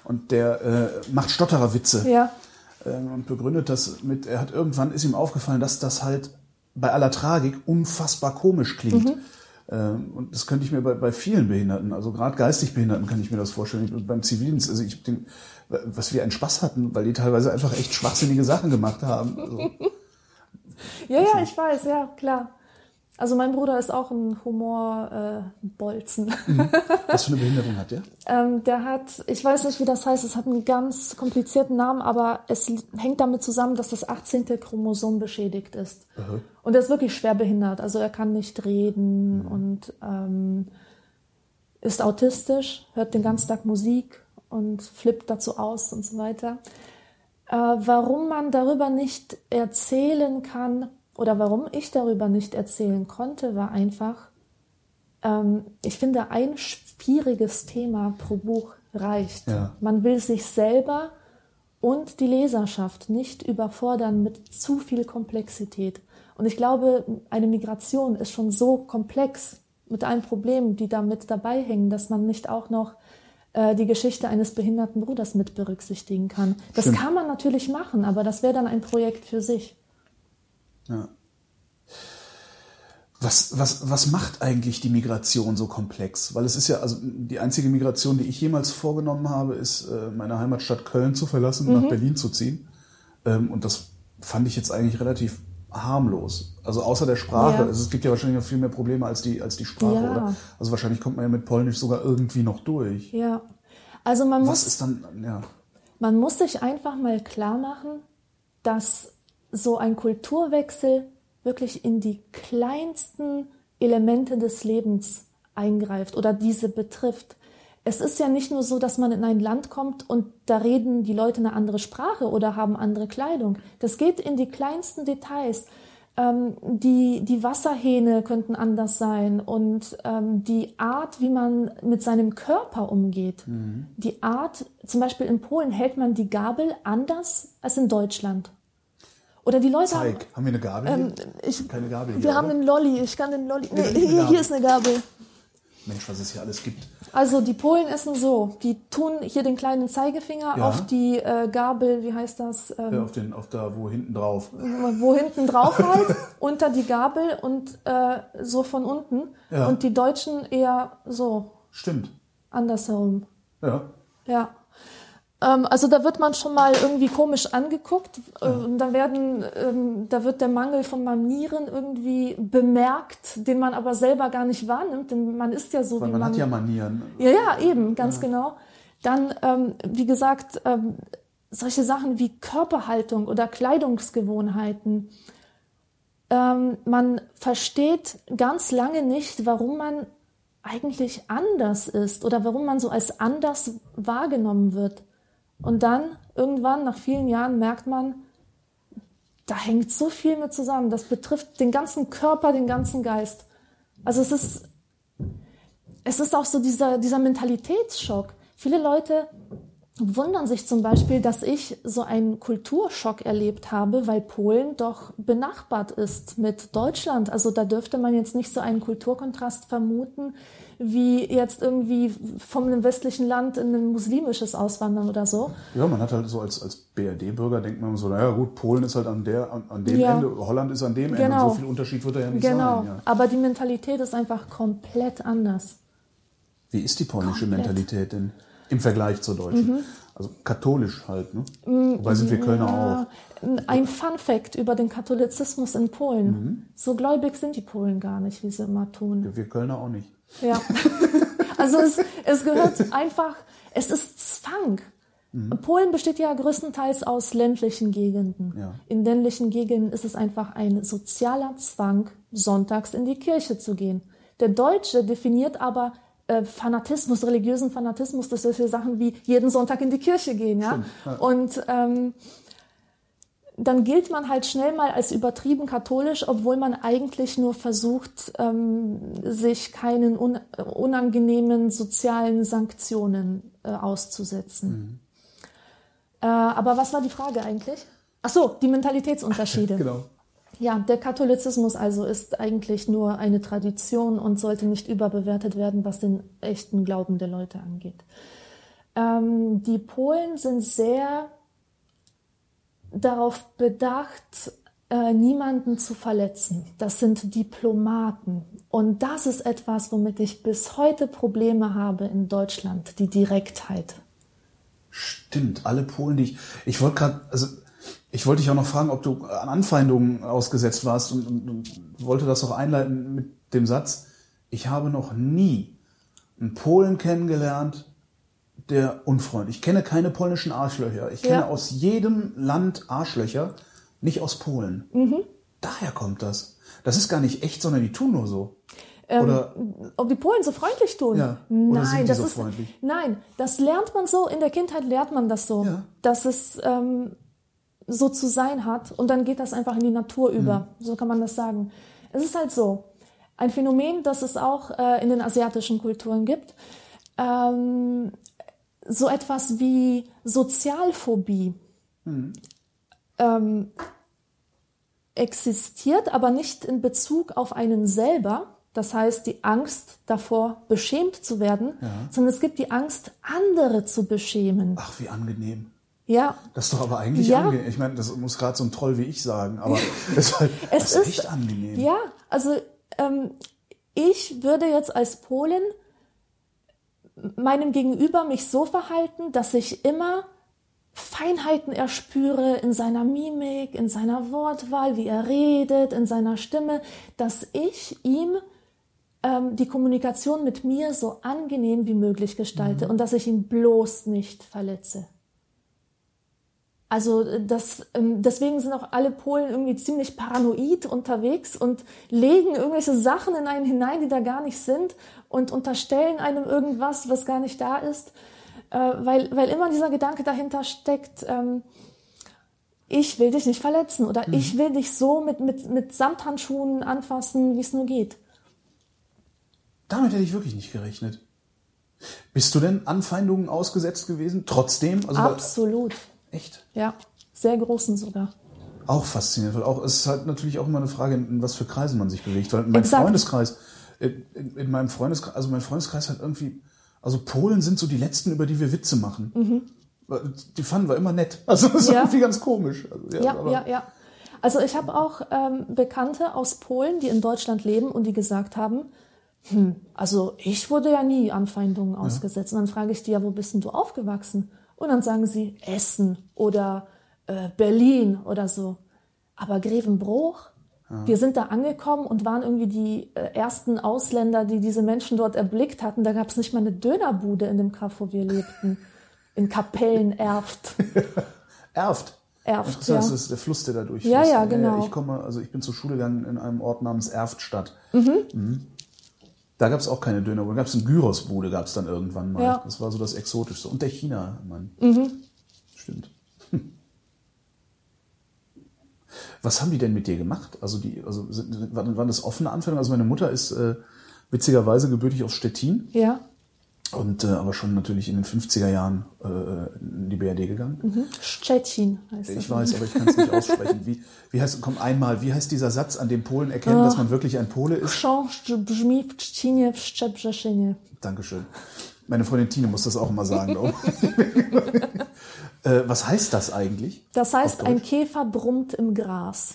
Und der äh, macht Stottererwitze. Ja, ähm, und begründet das mit, er hat irgendwann ist ihm aufgefallen, dass das halt bei aller Tragik unfassbar komisch klingt. Ähm, und das könnte ich mir bei, bei vielen Behinderten, also gerade geistig Behinderten kann ich mir das vorstellen. Ich- Beim Zivildienst, also ich den, was wir einen Spaß hatten, weil die teilweise einfach echt schwachsinnige Sachen gemacht haben. Also, ja, ja, ich weiß, ja, klar. Also mein Bruder ist auch ein Humorbolzen. Äh, Bolzen. (laughs) was für eine Behinderung hat der? Ähm, der hat, ich weiß nicht, wie das heißt, es hat einen ganz komplizierten Namen, aber es hängt damit zusammen, dass das 18. Chromosom beschädigt ist. Und er ist wirklich schwer behindert. Also er kann nicht reden und ähm, ist autistisch, hört den ganzen Tag Musik und flippt dazu aus und so weiter. Äh, warum man darüber nicht erzählen kann oder warum ich darüber nicht erzählen konnte, war einfach, ähm, ich finde, ein schwieriges Thema pro Buch reicht. Ja. Man will sich selber und die Leserschaft nicht überfordern mit zu viel Komplexität. Und ich glaube, eine Migration ist schon so komplex mit allen Problemen, die da mit dabei hängen, dass man nicht auch noch äh, die Geschichte eines behinderten Bruders mit berücksichtigen kann. Das Stimmt. kann man natürlich machen, aber das wäre dann ein Projekt für sich. Ja. Was, was, was macht eigentlich die Migration so komplex? Weil es ist ja, also die einzige Migration, die ich jemals vorgenommen habe, ist, äh, meine Heimatstadt Köln zu verlassen, Mhm. nach Berlin zu ziehen. Ähm, und das fand ich jetzt eigentlich relativ harmlos. Also außer der Sprache. Ja. Also es gibt ja wahrscheinlich noch viel mehr Probleme als die, als die Sprache, Ja. oder? Also wahrscheinlich kommt man ja mit Polnisch sogar irgendwie noch durch. Ja. Also man Was muss, ist dann, ja. man muss sich einfach mal klar machen, dass so ein Kulturwechsel wirklich in die kleinsten Elemente des Lebens eingreift oder diese betrifft. Es ist ja nicht nur so, dass man in ein Land kommt und da reden die Leute eine andere Sprache oder haben andere Kleidung. Das geht in die kleinsten Details. Ähm, die, die Wasserhähne könnten anders sein und ähm, die Art, wie man mit seinem Körper umgeht. Die Art, zum Beispiel in Polen hält man die Gabel anders als in Deutschland. Oder die Leute haben, Zeig, haben wir eine Gabel? ähm, hier? ich, Keine Gabel hier, wir haben oder? einen Lolli, ich kann den Lolli, nee, hier, Gabel. hier ist eine Gabel. Mensch, was es hier alles gibt. Also die Polen essen so, die tun hier den kleinen Zeigefinger Ja. auf die äh, Gabel, wie heißt das, ähm, Ja, auf, den, auf da, wo hinten drauf. wo hinten drauf (laughs) halt, unter die Gabel und äh, so von unten. Ja. Und die Deutschen eher so, Stimmt. andersherum. Ja. Ja. Ähm, also da wird man schon mal irgendwie komisch angeguckt. Äh, Und da werden, ähm, da wird der Mangel von Manieren irgendwie bemerkt, den man aber selber gar nicht wahrnimmt, denn man ist ja so, Weil wie man man. hat ja Manieren. Ja, ja, eben, ganz genau. Dann, ähm, wie gesagt, solche Sachen wie Körperhaltung oder Kleidungsgewohnheiten. man versteht ganz lange nicht, warum man eigentlich anders ist oder warum man so als anders wahrgenommen wird. Und dann irgendwann nach vielen Jahren merkt man, da hängt so viel mit zusammen. Das betrifft den ganzen Körper, den ganzen Geist. Also es ist, es ist auch so dieser, dieser Mentalitätsschock. Viele Leute wundern sich zum Beispiel, dass ich so einen Kulturschock erlebt habe, weil Polen doch benachbart ist mit Deutschland. Also da dürfte man jetzt nicht so einen Kulturkontrast vermuten, wie jetzt irgendwie vom einem westlichen Land in ein muslimisches Auswandern oder so. Ja, man hat halt so als, als BRD-Bürger denkt man so, naja gut, Polen ist halt an, der, an, an dem Ja. Ende, Holland ist an dem Ende. Genau. Und so viel Unterschied wird da ja nicht Genau. sein. Ja. Aber die Mentalität ist einfach komplett anders. Wie ist die polnische Komplett. Mhm. Mentalität denn im Vergleich zur deutschen? Also katholisch halt, ne? Wobei sind wir Kölner auch. Äh, Ein Fun Fact über den Katholizismus in Polen. Mhm. So gläubig sind die Polen gar nicht, wie sie immer tun. Wir Kölner auch nicht. Ja. (laughs) Also es, es gehört einfach, es ist Zwang. Mhm. Polen besteht ja größtenteils aus ländlichen Gegenden. Ja. In ländlichen Gegenden ist es einfach ein sozialer Zwang, sonntags in die Kirche zu gehen. Der Deutsche definiert aber äh, Fanatismus, religiösen Fanatismus, das sind solche Sachen wie jeden Sonntag in die Kirche gehen. Ja? Ja. Und ähm, dann gilt man halt schnell mal als übertrieben katholisch, obwohl man eigentlich nur versucht, ähm, sich keinen un unangenehmen sozialen Sanktionen äh, auszusetzen. Äh, aber was war die Frage eigentlich? Ach so, die Mentalitätsunterschiede. (laughs) Genau. Ja, der Katholizismus also ist eigentlich nur eine Tradition und sollte nicht überbewertet werden, was den echten Glauben der Leute angeht. Ähm, die Polen sind sehr darauf bedacht, äh, niemanden zu verletzen. Das sind Diplomaten. Und das ist etwas, womit ich bis heute Probleme habe in Deutschland, die Direktheit. Stimmt, alle Polen, die ich. Ich wollte gerade, also ich wollte dich auch noch fragen, ob du an Anfeindungen ausgesetzt warst und, und, und wollte das auch einleiten mit dem Satz, ich habe noch nie einen Polen kennengelernt, der unfreundlich. Ich kenne keine polnischen Arschlöcher. Ich kenne Ja. aus jedem Land Arschlöcher, nicht aus Polen. Mhm. Daher kommt das. Das ist gar nicht echt, sondern die tun nur so. Oder Ob die Polen so freundlich tun? Ja. Oder Nein, das so ist freundlich? nein, das lernt man so. In der Kindheit lernt man das so, Ja. dass es ähm, so zu sein hat und dann geht das einfach in die Natur Mhm. über. So kann man das sagen. Es ist halt so ein Phänomen, das es auch äh, in den asiatischen Kulturen gibt. Ähm, so etwas wie Sozialphobie ähm, existiert, aber nicht in Bezug auf einen selber. Das heißt, die Angst davor, beschämt zu werden, sondern es gibt die Angst, andere zu beschämen. ach, wie angenehm. Ja, Das ist doch aber eigentlich Ja. angenehm. Ich meine, das muss gerade so ein Troll wie ich sagen, aber (laughs) es ist halt es das ist echt angenehm. Ja, also ähm, ich würde jetzt als Polin meinem Gegenüber mich so verhalten, dass ich immer Feinheiten erspüre in seiner Mimik, in seiner Wortwahl, wie er redet, in seiner Stimme, dass ich ihm ähm, die Kommunikation mit mir so angenehm wie möglich gestalte und dass ich ihn bloß nicht verletze. Also äh, das, ähm, deswegen sind auch alle Polen irgendwie ziemlich paranoid unterwegs und legen irgendwelche Sachen in einen hinein, die da gar nicht sind und unterstellen einem irgendwas, was gar nicht da ist, äh, weil, weil immer dieser Gedanke dahinter steckt, ähm, ich will dich nicht verletzen oder ich will dich so mit, mit, mit Samthandschuhen anfassen, wie es nur geht. Damit hätte ich wirklich nicht gerechnet. Bist du denn Anfeindungen ausgesetzt gewesen? Trotzdem? Also Absolut. Echt? Ja, sehr großen sogar. Auch faszinierend, weil auch es ist halt natürlich auch immer eine Frage, in was für Kreisen man sich bewegt. Weil mein Exakt. Freundeskreis, in, in, in meinem Freundeskreis, also mein Freundeskreis hat irgendwie, also Polen sind so die letzten, über die wir Witze machen. Weil Die fanden wir immer nett. (laughs) Also das ist Mhm. Ja. irgendwie ganz komisch. Also, Ja, aber- ja, ja. Also ich habe auch ähm, Bekannte aus Polen, die in Deutschland leben und die gesagt haben, hm, also ich wurde ja nie Anfeindungen ausgesetzt. Und dann frage ich die, ja, wo bist denn du aufgewachsen? Und dann sagen sie Essen oder äh, Berlin oder so. Aber Grevenbruch, wir sind da angekommen und waren irgendwie die äh, ersten Ausländer, die diese Menschen dort erblickt hatten. Da gab es nicht mal eine Dönerbude in dem Kaff, wo wir lebten. In Kapellen erft. (laughs) Erft. Erft, Interessant, ja. das ist der Fluss, der da durchfließt. Ja, ja, genau. Ich komme, also ich bin zur Schule gegangen in einem Ort namens Erftstadt. Mhm. Da gab es auch keine Döner, da gab es eine Gyrosbude, gab es dann irgendwann mal. Ja. Das war so das Exotischste. Und der China-Mann. Stimmt. Was haben die denn mit dir gemacht? Also die, also sind, waren, waren das offene Anfänge? Also meine Mutter ist äh, witzigerweise gebürtig aus Stettin Ja. Und äh, aber schon natürlich in den 50er Jahren äh, in die BRD gegangen. Mhm. Szczecin heißt das. Ich weiß, aber ich kann es nicht aussprechen. Wie, wie heißt, komm einmal, wie heißt dieser Satz, an dem Polen erkennen, dass man wirklich ein Pole ist? Brzmi w Trzcinie, w Szczebrzeszynie. Dankeschön. Meine Freundin Tine muss das auch immer sagen. glaub (laughs) ich. äh, was heißt das eigentlich? Das heißt, ein? Käfer brummt im Gras.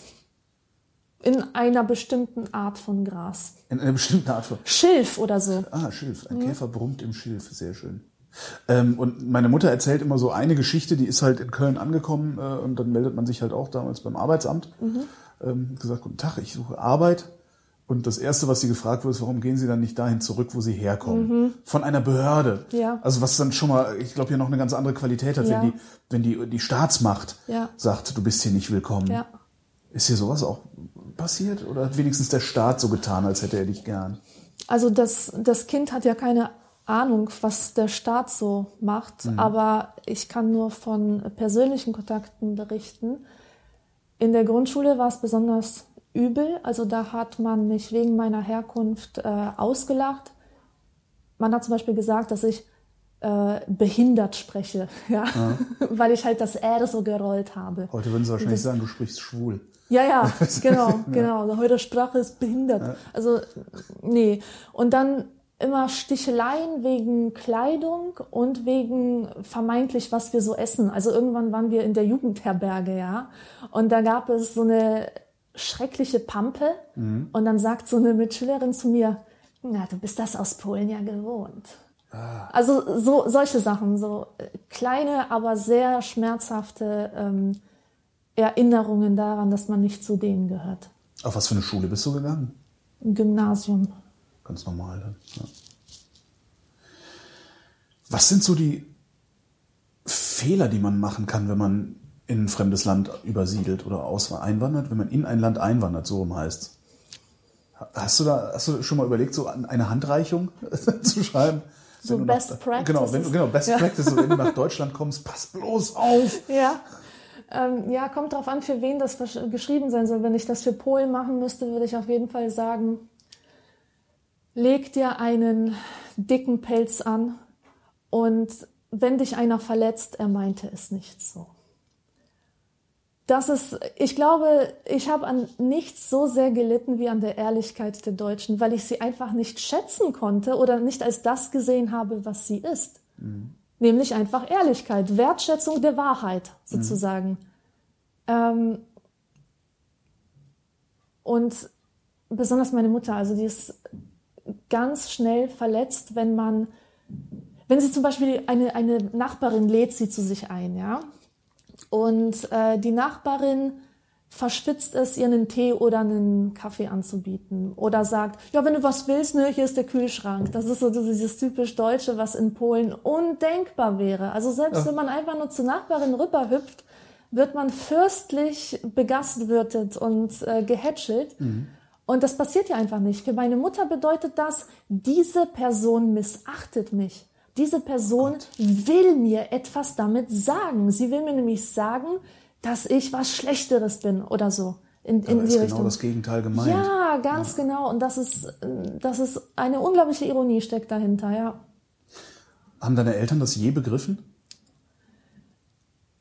In einer bestimmten Art von Gras. In einer bestimmten Art von. Schilf oder so. Ah, Schilf. Ein Käfer brummt im Schilf. Sehr schön. Ähm, und meine Mutter erzählt immer so eine Geschichte, die ist halt in Köln angekommen äh, und dann meldet man sich halt auch damals beim Arbeitsamt. Ähm, gesagt, guten Tag, ich suche Arbeit. Und das Erste, was sie gefragt wird, ist, warum gehen Sie dann nicht dahin zurück, wo Sie herkommen? Von einer Behörde. Ja. Also was dann schon mal, ich glaube, hier noch eine ganz andere Qualität hat, Ja. wenn, die, wenn die, die Staatsmacht Ja. sagt, du bist hier nicht willkommen. Ja. Ist hier sowas auch passiert? Oder hat wenigstens der Staat so getan, als hätte er dich gern? Also das, das Kind hat ja keine Ahnung, was der Staat so macht, aber ich kann nur von persönlichen Kontakten berichten. In der Grundschule war es besonders übel, also da hat man mich wegen meiner Herkunft äh, ausgelacht. Man hat zum Beispiel gesagt, dass ich äh, behindert spreche, (laughs) ja, weil ich halt das R so gerollt habe. Heute würden sie wahrscheinlich sagen, du sprichst schwul. Ja, ja, (laughs) genau, genau. Also Heute Sprache ist behindert. Also, nee. Und dann immer Sticheleien wegen Kleidung und wegen vermeintlich, was wir so essen. Also irgendwann waren wir in der Jugendherberge, ja. Und da gab es so eine schreckliche Pampe. Und dann sagt so eine Mitschülerin zu mir, na, du bist das aus Polen ja gewohnt. Also so solche Sachen, so äh, kleine, aber sehr schmerzhafte ähm, Erinnerungen daran, dass man nicht zu denen gehört. Auf was für eine Schule bist du gegangen? Im Gymnasium. Ganz normal dann. Ja. Was sind so die Fehler, die man machen kann, wenn man in ein fremdes Land übersiedelt oder aus einwandert, wenn man in ein Land einwandert, so rum heißt? Hast du da, hast du schon mal überlegt, so eine Handreichung (laughs) zu schreiben? So Best nach, Practices? Genau, wenn, du- genau, Best Ja. Practice, wenn du nach Deutschland kommst, pass bloß auf. Ja. Ähm, ja, kommt drauf an, für wen das geschrieben sein soll. Wenn ich das für Polen machen müsste, würde ich auf jeden Fall sagen, leg dir einen dicken Pelz an und wenn dich einer verletzt, er meinte es nicht so. Das ist, ich glaube, ich habe an nichts so sehr gelitten wie an der Ehrlichkeit der Deutschen, weil ich sie einfach nicht schätzen konnte oder nicht als das gesehen habe, was sie ist. Nämlich einfach Ehrlichkeit, Wertschätzung der Wahrheit sozusagen. Ähm, und besonders meine Mutter, also die ist ganz schnell verletzt, wenn man, wenn sie zum Beispiel eine, eine Nachbarin lädt sie zu sich ein, ja, und äh, die Nachbarin verschwitzt es, ihr einen Tee oder einen Kaffee anzubieten. Oder sagt, ja, wenn du was willst, ne, hier ist der Kühlschrank. Das ist so dieses typisch Deutsche, was in Polen undenkbar wäre. Also selbst wenn man einfach nur zur Nachbarin rüberhüpft, wird man fürstlich begastwirtet und äh, gehätschelt. Und das passiert ja einfach nicht. Für meine Mutter bedeutet das, diese Person missachtet mich. Diese Person will mir etwas damit sagen. Sie will mir nämlich sagen, dass ich was Schlechteres bin oder so. In, in ist genau Richtung. das Gegenteil gemeint. Ja, ganz genau. Und das ist, das ist eine unglaubliche Ironie steckt dahinter, ja. Haben deine Eltern das je begriffen?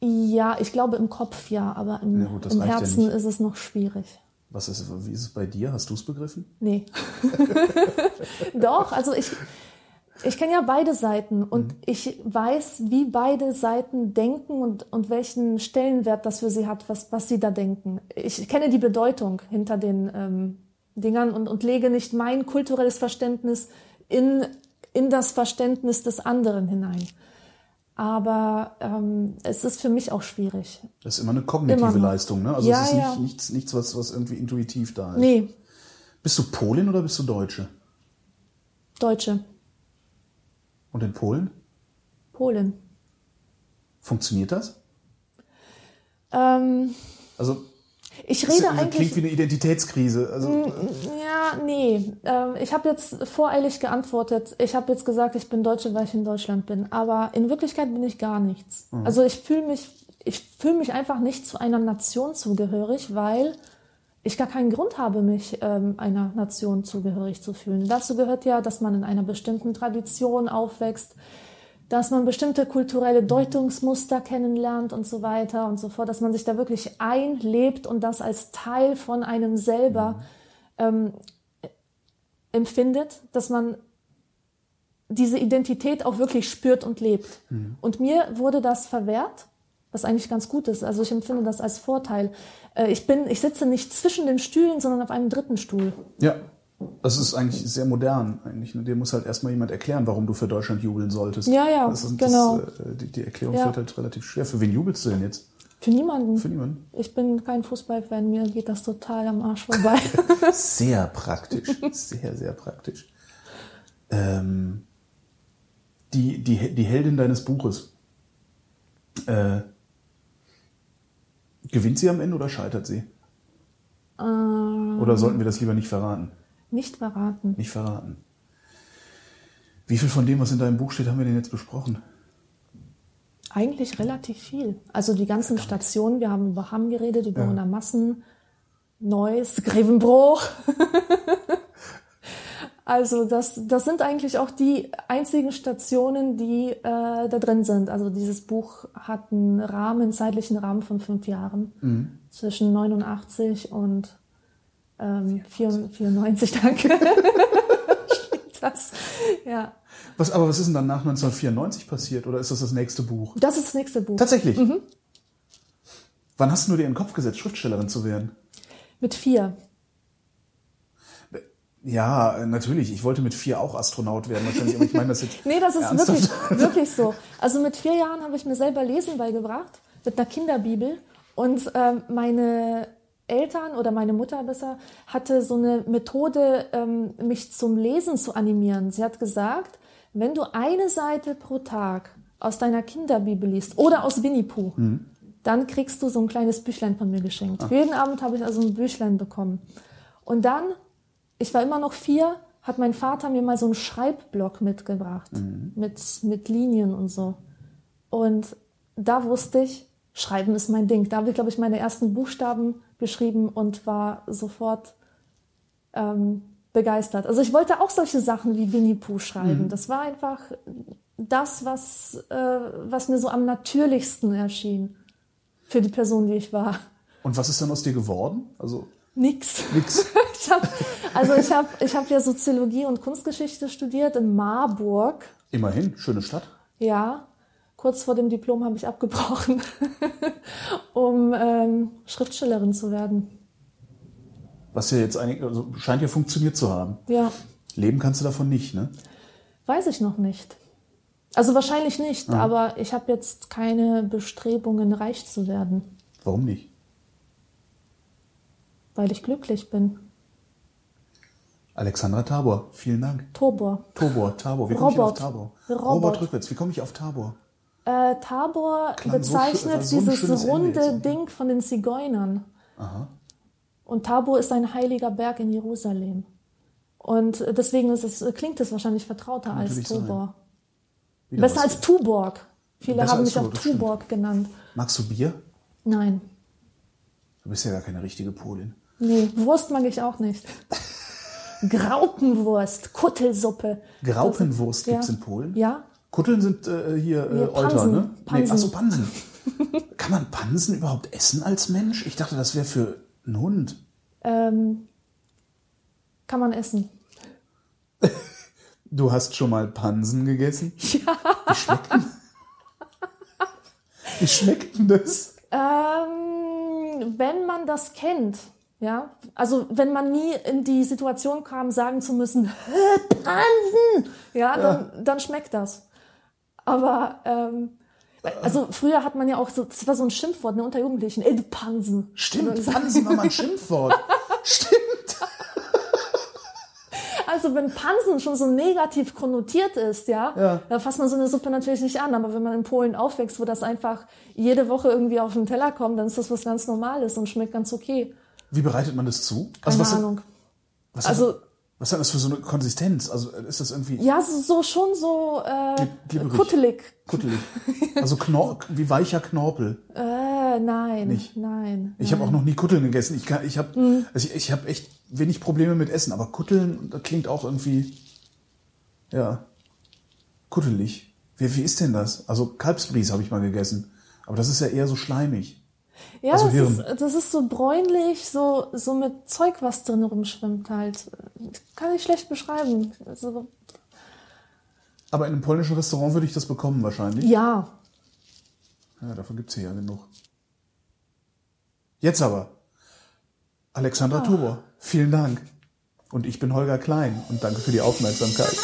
Ja, ich glaube im Kopf ja, aber im, Ja gut, im ja Herzen nicht. ist es noch schwierig. Was ist, wie ist es bei dir? Hast du es begriffen? Nee. (laughs) Doch, also ich, ich kenne ja beide Seiten und ich weiß, wie beide Seiten denken und, und welchen Stellenwert das für sie hat, was, was sie da denken. Ich kenne die Bedeutung hinter den ähm, Dingern und, und lege nicht mein kulturelles Verständnis in, in das Verständnis des anderen hinein. Aber ähm, es ist für mich auch schwierig. Das ist immer eine kognitive Immer. Leistung, ne? Also Ja, es ist nicht, ja. nichts, nichts was, was irgendwie intuitiv da ist. Nee, Bist du Polin oder bist du Deutsche? Deutsche, Und in Polen? Polen. Funktioniert das? Ähm, Also ich das rede klingt eigentlich. wie eine Identitätskrise. Also Ja, nee. Ähm, ich habe jetzt voreilig geantwortet. Ich habe jetzt gesagt, ich bin Deutsche, weil ich in Deutschland bin. Aber in Wirklichkeit bin ich gar nichts. Also ich fühle mich, ich fühle mich einfach nicht zu einer Nation zugehörig, weil ich gar keinen Grund habe, mich ähm, einer Nation zugehörig zu fühlen. Dazu gehört ja, dass man in einer bestimmten Tradition aufwächst, dass man bestimmte kulturelle Deutungsmuster kennenlernt und so weiter und so fort, dass man sich da wirklich einlebt und das als Teil von einem selber ähm, empfindet, dass man diese Identität auch wirklich spürt und lebt. Und mir wurde das verwehrt, was eigentlich ganz gut ist. Also ich empfinde das als Vorteil. Äh, Ich bin, ich sitze nicht zwischen den Stühlen, sondern auf einem dritten Stuhl. ja, das ist eigentlich sehr modern. Eigentlich. Dir muss halt erstmal jemand erklären, warum du für Deutschland jubeln solltest. Ja, ja, das ist, genau. Das, äh, die, die Erklärung Ja. fällt halt relativ schwer. Für wen jubelst du denn jetzt? Für niemanden. Für niemanden. Ich bin kein Fußballfan, mir geht das total am Arsch vorbei. (laughs) (laughs) Sehr praktisch. Sehr, sehr praktisch. Ähm, die, die, die Heldin deines Buches. Äh, gewinnt sie am Ende oder scheitert sie? Ähm, Oder sollten wir das lieber nicht verraten? nicht verraten. Nicht verraten. Wie viel von dem, was in deinem Buch steht, haben wir denn jetzt besprochen? Eigentlich relativ viel. Also die ganzen Stationen, wir haben über Hamm geredet, über Ja. Untermassen, Neuss, Grevenbruch. (laughs) also das, das sind eigentlich auch die einzigen Stationen, die äh, da drin sind. Also dieses Buch hat einen Rahmen, einen zeitlichen Rahmen von fünf Jahren. Zwischen 89 und ähm, 94, (laughs) danke. Stimmt das? Ja. Was, aber was ist denn dann nach 1994 passiert? Oder ist das das nächste Buch? Das ist das nächste Buch. Tatsächlich. Wann hast du dir in den Kopf gesetzt, Schriftstellerin zu werden? Mit vier. Ja, äh, natürlich. Ich wollte mit vier auch Astronaut werden wahrscheinlich, aber ich meine das jetzt. (laughs) Nee, das ist ernsthaft. wirklich, (laughs) wirklich so. Also mit vier Jahren habe ich mir selber Lesen beigebracht, mit einer Kinderbibel. Und ähm, meine Eltern oder meine Mutter besser hatte so eine Methode, ähm, mich zum Lesen zu animieren. Sie hat gesagt, wenn du eine Seite pro Tag aus deiner Kinderbibel liest oder aus Winnie Pooh, dann kriegst du so ein kleines Büchlein von mir geschenkt. Jeden Abend habe ich also ein Büchlein bekommen. Und dann, ich war immer noch vier, hat mein Vater mir mal so einen Schreibblock mitgebracht mit, mit Linien und so. Und da wusste ich, Schreiben ist mein Ding. Da habe ich, glaube ich, meine ersten Buchstaben geschrieben und war sofort ähm, begeistert. Also ich wollte auch solche Sachen wie Winnie Pooh schreiben. Das war einfach das, was, äh, was mir so am natürlichsten erschien für die Person, die ich war. Und was ist dann aus dir geworden? Also Nix. nix. (laughs) Ich hab, also ich habe ich hab ja Soziologie und Kunstgeschichte studiert in Marburg. Immerhin, schöne Stadt. Ja, kurz vor dem Diplom habe ich abgebrochen, (laughs) um ähm, Schriftstellerin zu werden. Was ja jetzt eigentlich, also scheint ja funktioniert zu haben. Ja, Leben kannst du davon nicht, ne? weiß ich noch nicht. Also wahrscheinlich nicht, aber ich habe jetzt keine Bestrebungen, reich zu werden, Warum nicht? Weil ich glücklich bin. Alexandra Tabor, vielen Dank. Tobor. Tobor, Tabor, wie komme ich auf. Tabor? Robert. Robert rückwärts, wie komme ich auf Tabor? Äh, Tabor Klang so bezeichnet so ein dieses runde jetzt. Ding von den Zigeunern. Und Tabor ist ein heiliger Berg in Jerusalem. Und deswegen es, klingt es wahrscheinlich vertrauter als natürlich sein. Tobor. Besser als Tuborg. Viele Besser haben als mich auch. Tuborg genannt. Magst du Bier? Nein. Du bist ja gar keine richtige Polin. Nee, Wurst mag ich auch nicht. Graupenwurst, Kuttelsuppe. Graupenwurst Das- gibt's ja. in Polen? Ja, Kutteln sind äh, hier äh, Euter, ne? Pansen. Nee, achso, Pansen. (laughs) Kann man Pansen überhaupt essen als Mensch? Ich dachte, das wäre für einen Hund. ähm, kann man essen. (laughs) Du hast schon mal Pansen gegessen? (laughs) Ja. Wie schmeckten? Wie schmeckten das? Ähm, wenn man das kennt, ja, also wenn man nie in die Situation kam, sagen zu müssen, "Hä, Pansen, ja, dann, dann schmeckt das. Aber ähm, also früher hat man ja auch so, das war so ein Schimpfwort ne, unter Jugendlichen, ey du Pansen. Stimmt, Pansen war mal ein Schimpfwort. (laughs) Stimmt. Also wenn Pansen schon so negativ konnotiert ist, ja, Ja. da fasst man so eine Suppe natürlich nicht an. Aber wenn man in Polen aufwächst, wo das einfach jede Woche irgendwie auf den Teller kommt, dann ist das was ganz Normales und schmeckt ganz okay. Wie bereitet man das zu? Keine was, Ahnung. Was Also- hat, was hat das für so eine Konsistenz? Also ist das irgendwie Ja, so, schon so äh, kuttelig. kuttelig? (laughs) Also Knorr, wie weicher Knorpel. Äh, nein, Nicht? nein. Ich habe auch noch nie Kutteln gegessen. Ich, kann- ich habe Mhm. also ich, ich hab echt wenig Probleme mit Essen, aber Kutteln, das klingt auch irgendwie, ja, kuttelig. Wie, wie ist denn das? Also Kalbsbries habe ich mal gegessen, aber das ist ja eher so schleimig. Ja, Also das, ist, das ist so bräunlich, so, so mit Zeug, was drin rumschwimmt halt. Kann ich schlecht beschreiben. Also, Aber in einem polnischen Restaurant würde ich das bekommen wahrscheinlich. ja, Ja, davon gibt's hier ja genug. Jetzt aber. Alexandra Tobor, vielen Dank. Und ich bin Holger Klein und danke für die Aufmerksamkeit.